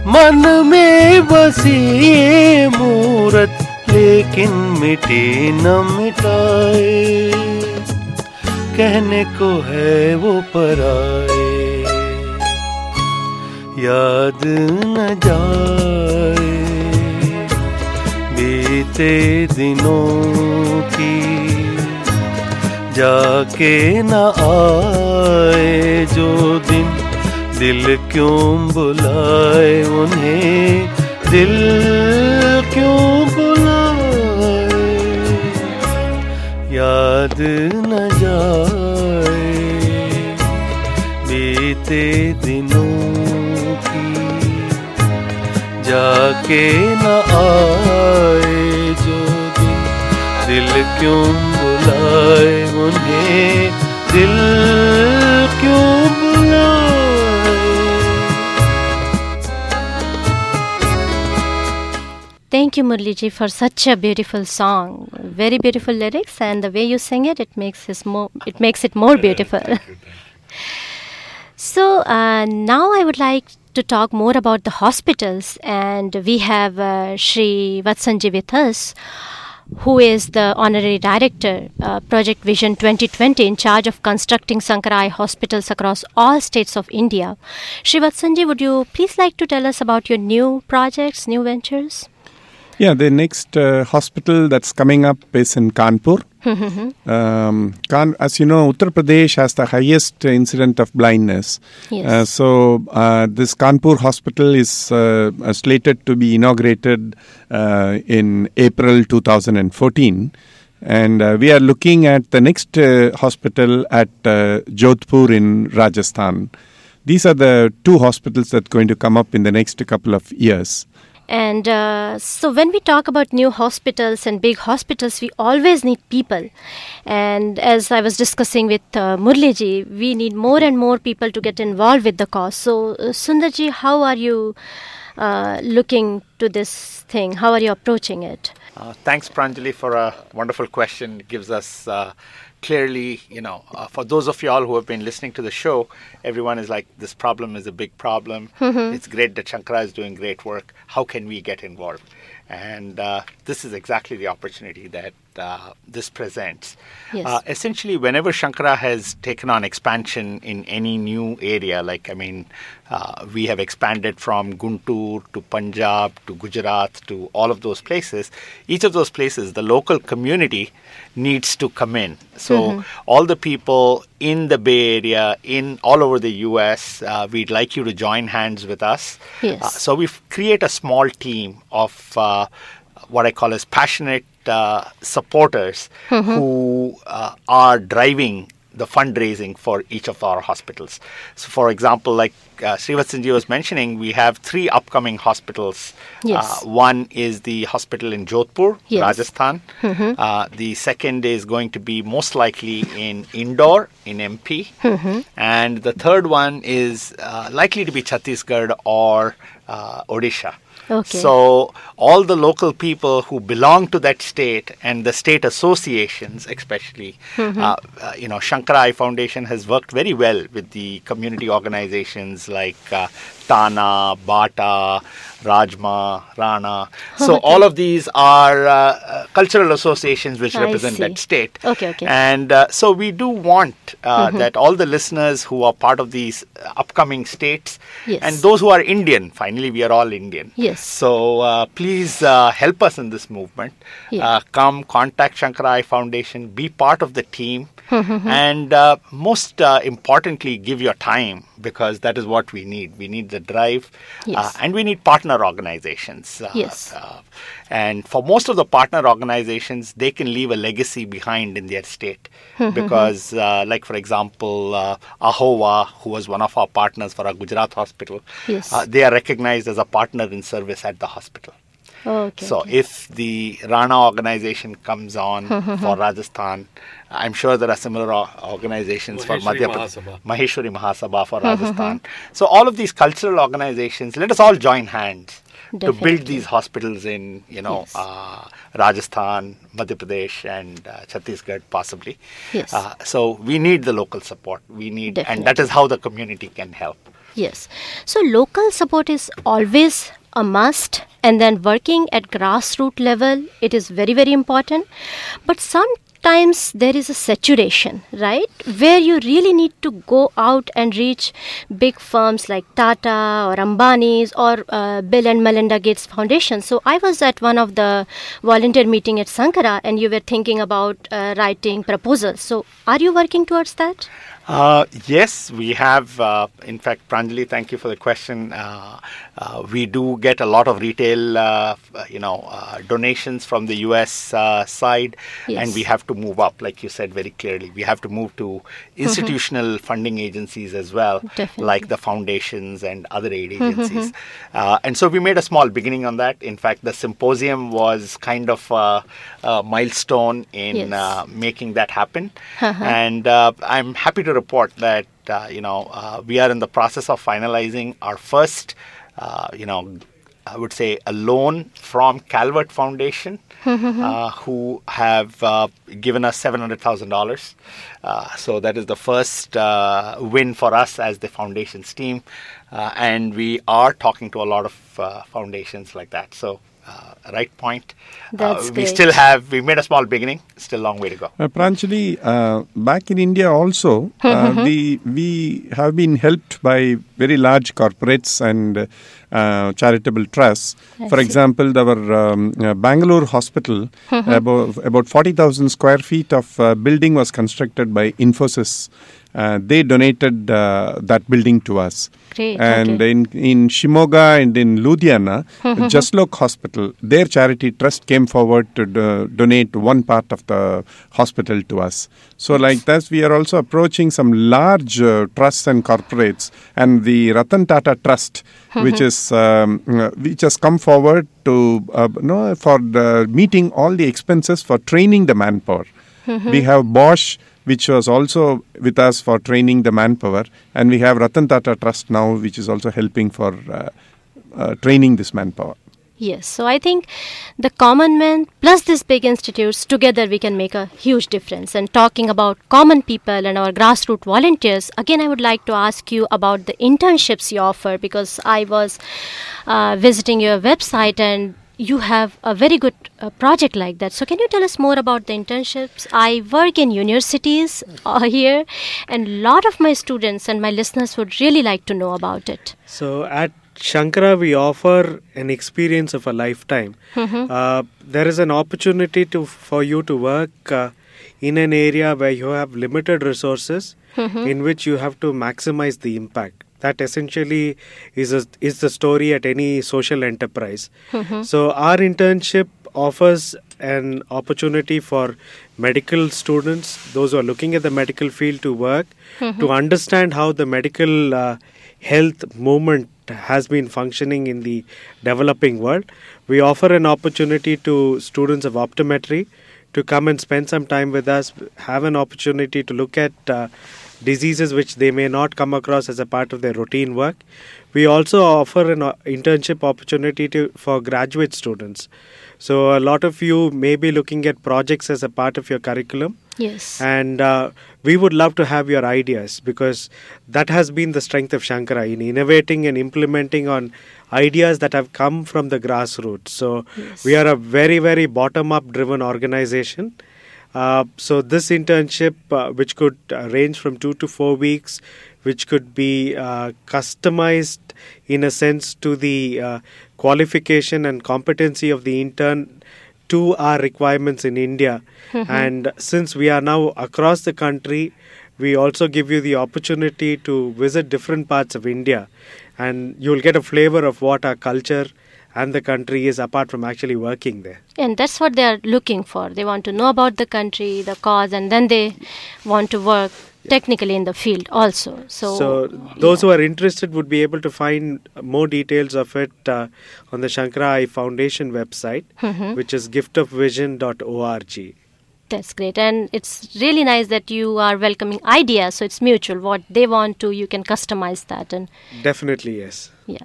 मन में बसी ये मूरत लेकिन मिटी न मिटाए। कहने को है वो पराए। याद न जाए। बीते दिनों की जाके न आए। जो दिन दिल क्यों बुलाए, उन्हें दिल क्यों याद न जाए बीते दिनों की, जाके न आए जो दिन दिल क्यों बुलाए उन्हें दिल Thank you, Murliji, for such a beautiful song. Very beautiful lyrics, and the way you sing it, it makes it more. It makes it more beautiful. so uh, now I would like to talk more about the hospitals, and we have uh, Srivatsanji with us, who is the honorary director, uh, Project Vision 2020, in charge of constructing Sankara Eye hospitals across all states of India. Srivatsanji, would you please like to tell us about your new projects, new ventures? Yeah, the next uh, hospital that's coming up is in Kanpur. um, Kan- as you know, Uttar Pradesh has the highest incident of blindness. Yes. Uh, so uh, this Kanpur hospital is uh, uh, slated to be inaugurated uh, in April 2014. And uh, we are looking at the next uh, hospital at uh, Jodhpur in Rajasthan. These are the two hospitals that are going to come up in the next couple of years. And uh, so, when we talk about new hospitals and big hospitals, we always need people. And as I was discussing with uh, Murliji, we need more and more people to get involved with the cause. So, uh, Sundarji, how are you uh, looking to this thing? How are you approaching it? Uh, thanks, Pranjali, for a wonderful question. It gives us uh, clearly, you know, uh, for those of y'all who have been listening to the show, everyone is like, this problem is a big problem. It's great that Shankara is doing great work. How can we get involved? And uh, this is exactly the opportunity that uh, this presents. Yes. Uh, essentially, whenever Shankara has taken on expansion in any new area, like, I mean, uh, we have expanded from Guntur to Punjab to Gujarat to all of those places. Each of those places, the local community needs to come in. So, all the people in the Bay Area, in all over the US, uh, we'd like you to join hands with us. Yes. Uh, so, we create a small team of uh, what I call as passionate uh, supporters who uh, are driving the fundraising for each of our hospitals. So, for example, like uh, Srivatsanji was mentioning, we have three upcoming hospitals. Yes. Uh, one is the hospital in Jodhpur, Yes. Rajasthan. Uh, the second is going to be most likely in Indore, in MP. And the third one is uh, likely to be Chhattisgarh or uh, Odisha. Okay. So all the local people who belong to that state and the state associations, especially, uh, uh, you know, Shankara Eye Foundation has worked very well with the community organizations like uh, Tana, Bata, Rajma, Rana. So all of these are uh, uh, cultural associations which I represent see. that state. Okay, okay. And uh, so we do want uh, that all the listeners who are part of these upcoming states Yes. and those who are Indian, finally we are all Indian. Yes. So uh, please uh, help us in this movement. Yeah. Uh, come contact Shankara Eye Foundation, be part of the team, Mm-hmm. and uh, most uh, importantly, give your time because that is what we need. We need the drive, Yes. uh, and we need partner organizations. Uh, Yes. uh, and for most of the partner organizations, they can leave a legacy behind in their state because, uh, like for example, uh, Ahova, who was one of our partners for our Gujarat hospital, Yes. uh, they are recognized as a partner in service at the hospital. Okay. So if the Rana organization comes on for Rajasthan, I'm sure there are similar o- organizations for Madhya Pradesh, Mahasabha. Maheshwari Mahasabha for Rajasthan. So all of these cultural organizations, let us all join hands to build these hospitals in, you know, Yes. uh, Rajasthan, Madhya Pradesh, and uh, Chhattisgarh possibly. Yes. Uh, so we need the local support. We need, and that is how the community can help. Yes. So local support is always a must and then working at grassroots level it is very very important. But sometimes there is a saturation right? Where you really need to go out and reach big firms like tata or ambani's or uh, bill and melinda gates foundation. So i was at one of the volunteer meeting at sankara and you were thinking about uh, writing proposals. So are you working towards that Uh, yes, we have. Uh, in fact, Pranjali, thank you for the question. Uh, uh, we do get a lot of retail, uh, you know, uh, donations from the U.S. Uh, side, Yes. and we have to move up, like you said very clearly. We have to move to institutional funding agencies as well, Definitely. like the foundations and other aid agencies. Uh, and so we made a small beginning on that. In fact, the symposium was kind of a, a milestone in Yes. uh, making that happen. and uh, I'm happy to report that uh, you know uh, we are in the process of finalizing our first uh, you know I would say, a loan from Calvert Foundation, uh, who have uh, given us $700,000. Uh, so that is the first uh, win for us as the foundations team. Uh, and we are talking to a lot of uh, foundations like that. So, uh, right point. That's we great. still have, we made a small beginning, still a long way to go. Uh, Pranjali, uh, back in India also, uh, we we have been helped by very large corporates and uh, charitable trusts. I For see. example, our um, uh, Bangalore hospital, about about forty thousand square feet of uh, building was constructed by Infosys. Uh, they donated uh, that building to us. Great, And okay. in in Shimoga and in Ludhiana, Jaslok Hospital, their charity trust came forward to do, donate one part of the hospital to us. So, like that, we are also approaching some large uh, trusts and corporates, and the Ratan Tata Trust, which is um, uh, which has come forward to uh, no for the, meeting all the expenses for training the manpower. We have Bosch which was also with us for training the manpower, and we have Ratan Tata Trust now, which is also helping for uh, uh, training this manpower. Yes, so I think the common man plus these big institutes together we can make a huge difference. And talking about common people and our grassroots volunteers, again I would like to ask you about the internships you offer because I was uh, visiting your website and you have a very good uh, project like that. So can you tell us more about the internships? I work in universities uh, here, and a lot of my students and my listeners would really like to know about it. So at Shankara, we offer an experience of a lifetime. Uh, there is an opportunity to for you to work uh, in an area where you have limited resources, in which you have to maximize the impact. That essentially is a, is the story at any social enterprise. So our internship offers an opportunity for medical students, those who are looking at the medical field to work, to understand how the medical uh, health movement has been functioning in the developing world. We offer an opportunity to students of optometry to come and spend some time with us, have an opportunity to look at uh, diseases which they may not come across as a part of their routine work. We also offer an uh, internship opportunity to, for graduate students. So, a lot of you may be looking at projects as a part of your curriculum Yes. and uh, we would love to have your ideas because that has been the strength of shankara in innovating and implementing on ideas that have come from the grassroots so we are a very very bottom up driven organization uh, so this internship uh, which could uh, range from 2 to 4 weeks which could be uh, customized in a sense to the uh, qualification and competency of the intern to our requirements in India. And since we are now across the country, we also give you the opportunity to visit different parts of India and you'll get a flavor of what our culture and the country is apart from actually working there. And that's what they are looking for. They want to know about the country, the cause, and then they want to work technically in the field also. So, So, those who are interested would be able to find more details of it uh, on the Shankara Eye Foundation website, which is giftofvision.org. that's great. And it's really nice that you are welcoming ideas. So it's mutual. What they want to, you can customize that. And Definitely, yes. yeah.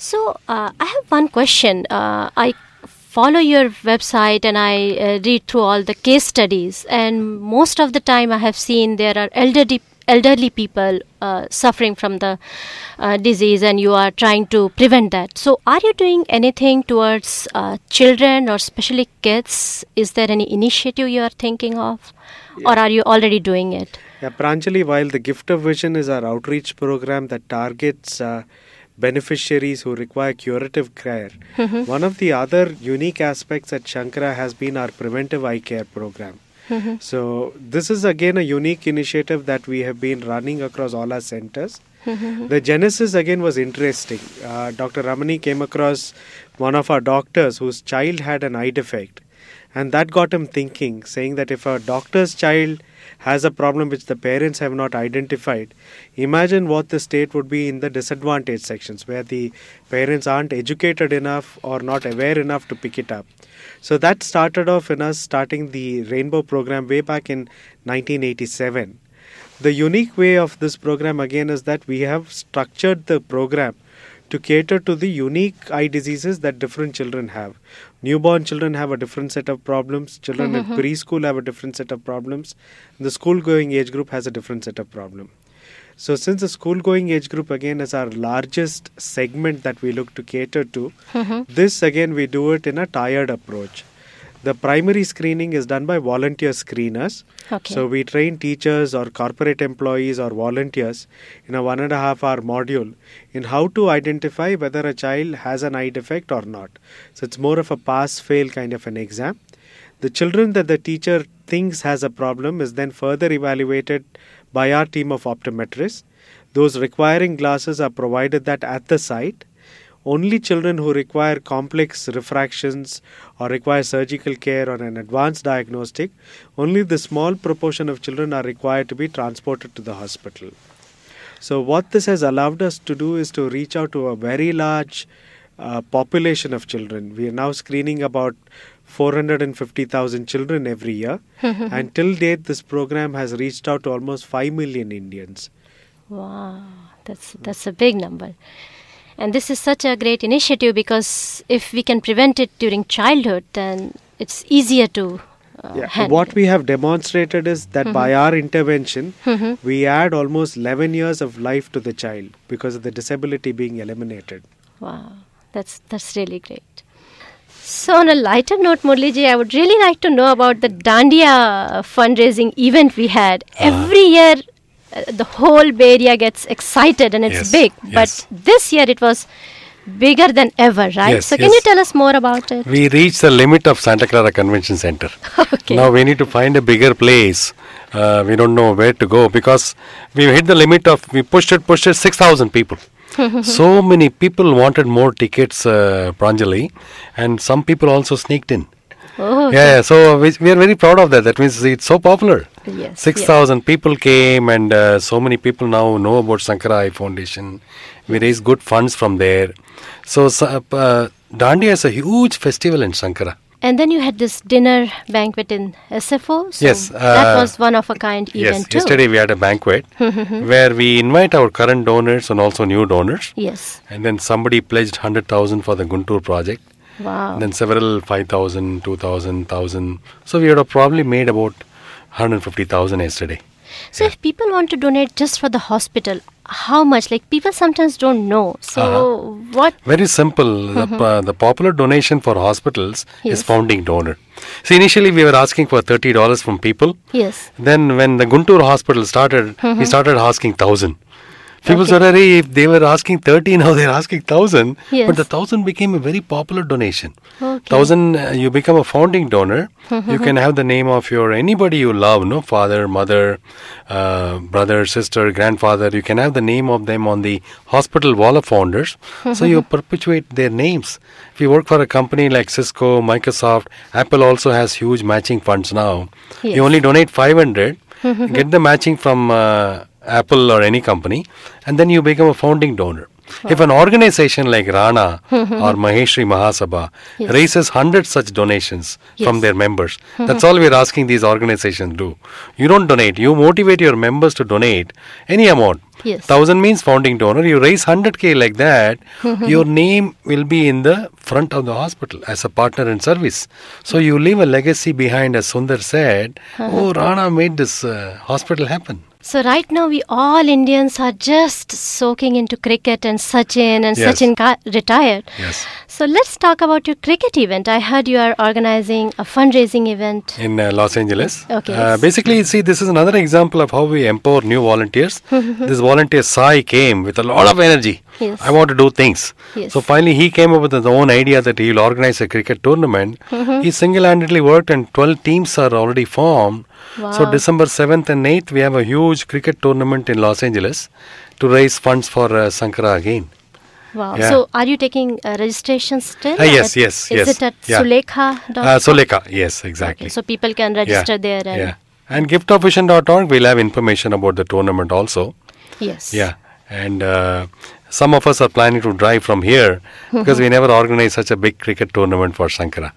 So uh, I have one question. Uh, I follow your website and I uh, read through all the case studies, and most of the time I have seen there are elderly elderly people uh, suffering from the uh, disease, and you are trying to prevent that. So, are you doing anything towards uh, children or especially kids? Is there any initiative you are thinking of, or are you already doing it? Yeah, Pranjali, while the Gift of Vision is our outreach program that targets uh, beneficiaries who require curative care, mm-hmm. one of the other unique aspects at Shankara has been our preventive eye care program. Mm-hmm. So, this is again a unique initiative that we have been running across all our centers. Mm-hmm. The genesis again was interesting. Uh, Dr. Ramani came across one of our doctors whose child had an eye defect. And that got him thinking, saying that if a doctor's child has a problem which the parents have not identified, imagine what the state would be in the disadvantaged sections where the parents aren't educated enough or not aware enough to pick it up. So that started off in us starting the Rainbow program way back in 1987. The unique way of this program again is that we have structured the program to cater to the unique eye diseases that different children have. Newborn children have a different set of problems, children in mm-hmm. preschool have a different set of problems, the school going age group has a different set of problem. So, since the school going age group again is our largest segment that we look to cater to, mm-hmm. this again we do it in a tiered approach. The primary screening is done by volunteer screeners. Okay. So, we train teachers or corporate employees or volunteers in a one and a half hour module in how to identify whether a child has an eye defect or not. So, it's more of a pass fail kind of an exam. The children that the teacher thinks has a problem is then further evaluated by our team of optometrists. Those requiring glasses are provided that at the site. Only children who require complex refractions or require surgical care or an advanced diagnostic, only the small proportion of children are required to be transported to the hospital. So, what this has allowed us to do is to reach out to a very large uh, population of children. We are now screening about 450,000 children every year, and till date, this program has reached out to almost 5 million Indians. Wow, that's that's a big number. And this is such a great initiative because if we can prevent it during childhood, then it's easier to uh, Yeah, what we have demonstrated is that mm-hmm. by our intervention, mm-hmm. we add almost 11 years of life to the child because of the disability being eliminated. Wow, that's that's really great. So, on a lighter note, Murliji, I would really like to know about the Dandiya fundraising event we had. Ah. Every year, uh, the whole Bay Area gets excited and it's Yes, big. yes. But this year it was bigger than ever, right? Yes, so, can you tell us more about it? We reached the limit of Santa Clara Convention Center. Okay. Now we need to find a bigger place. Uh, we don't know where to go because we hit the limit of we pushed it, pushed it, six thousand people. so many people wanted more tickets, uh, Pranjali, and some people also sneaked in. Oh, Yeah, so we, we are very proud of that. That means it's so popular. Yes, Six thousand people came, and uh, so many people now know about Sankara Foundation. We raise good funds from there. So uh, Dandiya is a huge festival in Sankara. And then you had this dinner banquet in SFO. So Yes, that uh, was one of a kind Yes, event too. yesterday we had a banquet where we invite our current donors and also new donors. Yes. And then somebody pledged 100,000 for the Guntur project. Wow. And then several 5,000, 2,000, 1,000. So we would have probably made about 150,000 yesterday. So if people want to donate just for the hospital, how much? Like people sometimes don't know. So Uh-huh. what? Very simple. The, uh, the popular donation for hospitals Yes. is founding donor. So initially we were asking for $30 from people. Yes. Then when the Guntur hospital started, we started asking 1000. People Okay. said, "Arey, if they were asking 30, now they're asking 1000. Yes. But the 1000 became a very popular donation. Okay. 1000, uh, you become a founding donor. you can have the name of your anybody you love, no? Father, mother, uh, brother, sister, grandfather. You can have the name of them on the hospital wall of founders. so you perpetuate their names. If you work for a company like Cisco, Microsoft, Apple also has huge matching funds now. Yes. You only donate 500, get the matching from uh, Apple or any company, and then you become a founding donor. If an organization like Rana or Maheshwari Mahasabha Yes. raises 100 such donations from their members, that's all we're asking these organizations do. You don't donate, you motivate your members to donate any amount. Yes. Thousand means founding donor. You raise 100k like that, your name will be in the front of the hospital as a partner in service. So you leave a legacy behind, as Sundar said. Oh, Rana made this uh, hospital happen. So right now we all Indians are just soaking into cricket and Sachin and Yes. Sachin got retired. Yes. So let's talk about your cricket event. I heard you are organizing a fundraising event. in uh, Los Angeles. Okay. Uh, basically, see, this is another example of how we empower new volunteers. this volunteer Sai came with a lot of energy. Yes. I want to do things. Yes. So finally, he came up with his own idea that he will organize a cricket tournament. He single-handedly worked, and 12 teams are already formed. So December 7th and 8th, we have a huge cricket tournament in Los Angeles to raise funds for uh, Sankara again. Wow. Yeah. So are you taking uh, registration still? Ah, yes, At- yes, Is yes. it at Yeah. Sulekha? Uh, yes, exactly. Okay, so people can register there and yeah. And giftofvision.org, we'll have information about the tournament also. yes. Yeah. And uh, some of us are planning to drive from here because we never organized such a big cricket tournament for Sankara.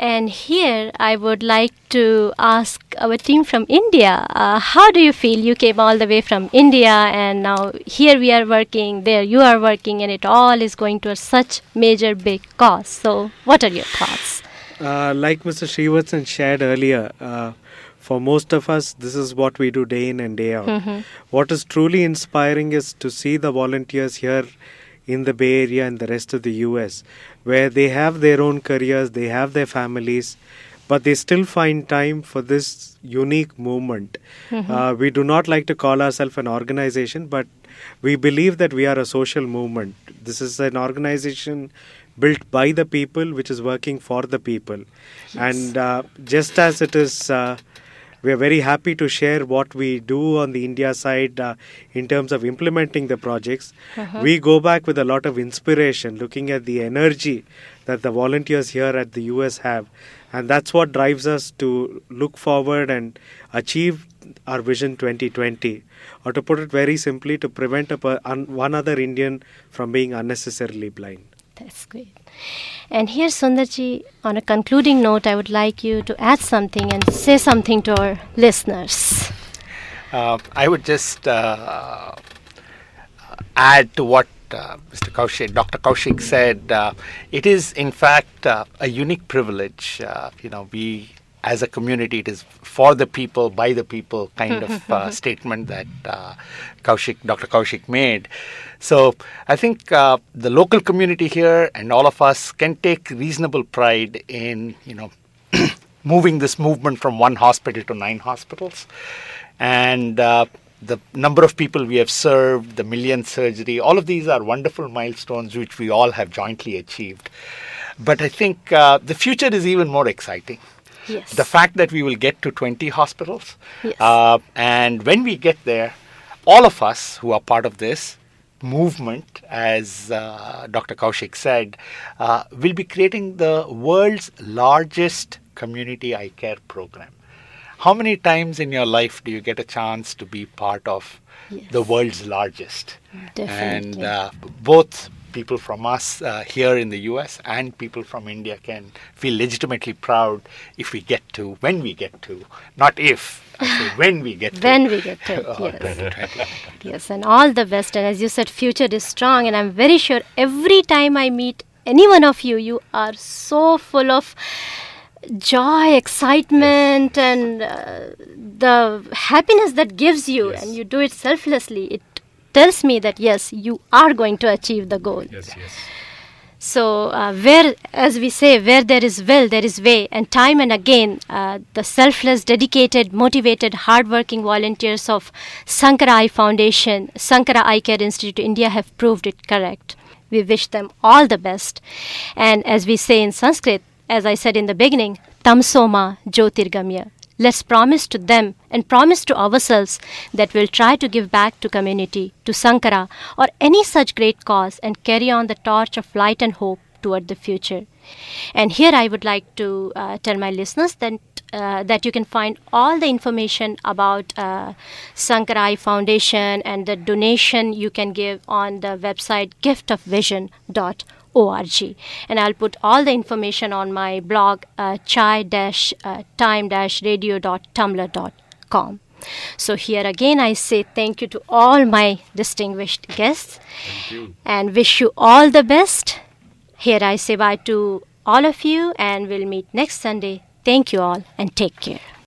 And here I would like to ask our team from India uh, how do you feel? You came all the way from India, and now here we are working, there you are working, and it all is going to such major big cause. So, what are your thoughts? Uh, like Mr. Srivatsan shared earlier, uh, for most of us, this is what we do day in and day out. Mhm. What is truly inspiring is to see the volunteers here in the Bay Area and the rest of the US, where they have their own careers, they have their families, but they still find time for this unique movement. Mhm. Uh, we do not like to call ourselves an organization, but we believe that we are a social movement. This is an organization built by the people, which is working for the people. And uh, just as it is, uh, we are very happy to share what we do on the India side uh, in terms of implementing the projects. Uh-huh. We go back with a lot of inspiration, looking at the energy that the volunteers here at the US have. And that's what drives us to look forward and achieve our Vision 2020. Or to put it very simply, to prevent a per- un- one other Indian from being unnecessarily blind. That's great. And here, Sundarji, on a concluding note, I would like you to add something and say something to our listeners. Uh, I would just uh, add to what uh, Mr. Kaushik, Dr. Kaushik said. Uh, it is, in fact, uh, a unique privilege. Uh, you know, we as a community, it is for the people, by the people kind of uh, statement that uh, Kaushik, Dr. Kaushik made. So I think uh, the local community here and all of us can take reasonable pride in, you know, moving this movement from one hospital to nine hospitals. And uh, the number of people we have served, the million surgery, all of these are wonderful milestones which we all have jointly achieved. But I think uh, the future is even more exciting. Yes. The fact that we will get to 20 hospitals, Yes. uh, and when we get there, all of us who are part of this movement, as uh, Dr. Kaushik said, uh, will be creating the world's largest community eye care program. How many times in your life do you get a chance to be part of the world's largest? Definitely. And uh, both people from us uh, here in the US and people from India can feel legitimately proud if we get to, when we get to, not if, when we get to. When we get to uh, yes. Yes, and all the best. And as you said, future is strong. And I'm very sure every time I meet any one of you, you are so full of joy, excitement, and uh, the happiness that gives you, and you do it selflessly. It tells me that yes, you are going to achieve the goal. Yes, yes. So, uh, where, as we say, where there is will, there is way. And time and again, uh, the selfless, dedicated, motivated, hardworking volunteers of Sankara Eye Foundation, Sankara Eye Care Institute India have proved it correct. We wish them all the best. And as we say in Sanskrit, as I said in the beginning, Tamsoma Jyotirgamya. Let's promise to them and promise to ourselves that we'll try to give back to community, to Sankara, or any such great cause and carry on the torch of light and hope toward the future. And here I would like to uh, tell my listeners that uh, that you can find all the information about uh, Sankara Foundation and the donation you can give on the website giftofvision.org. And I'll put all the information on my blog uh, chai-time-radio.tumblr.com. So here again I say thank you to all my distinguished guests and wish you all the best. Here I say bye to all of you and we'll meet next Sunday. Thank you all and take care.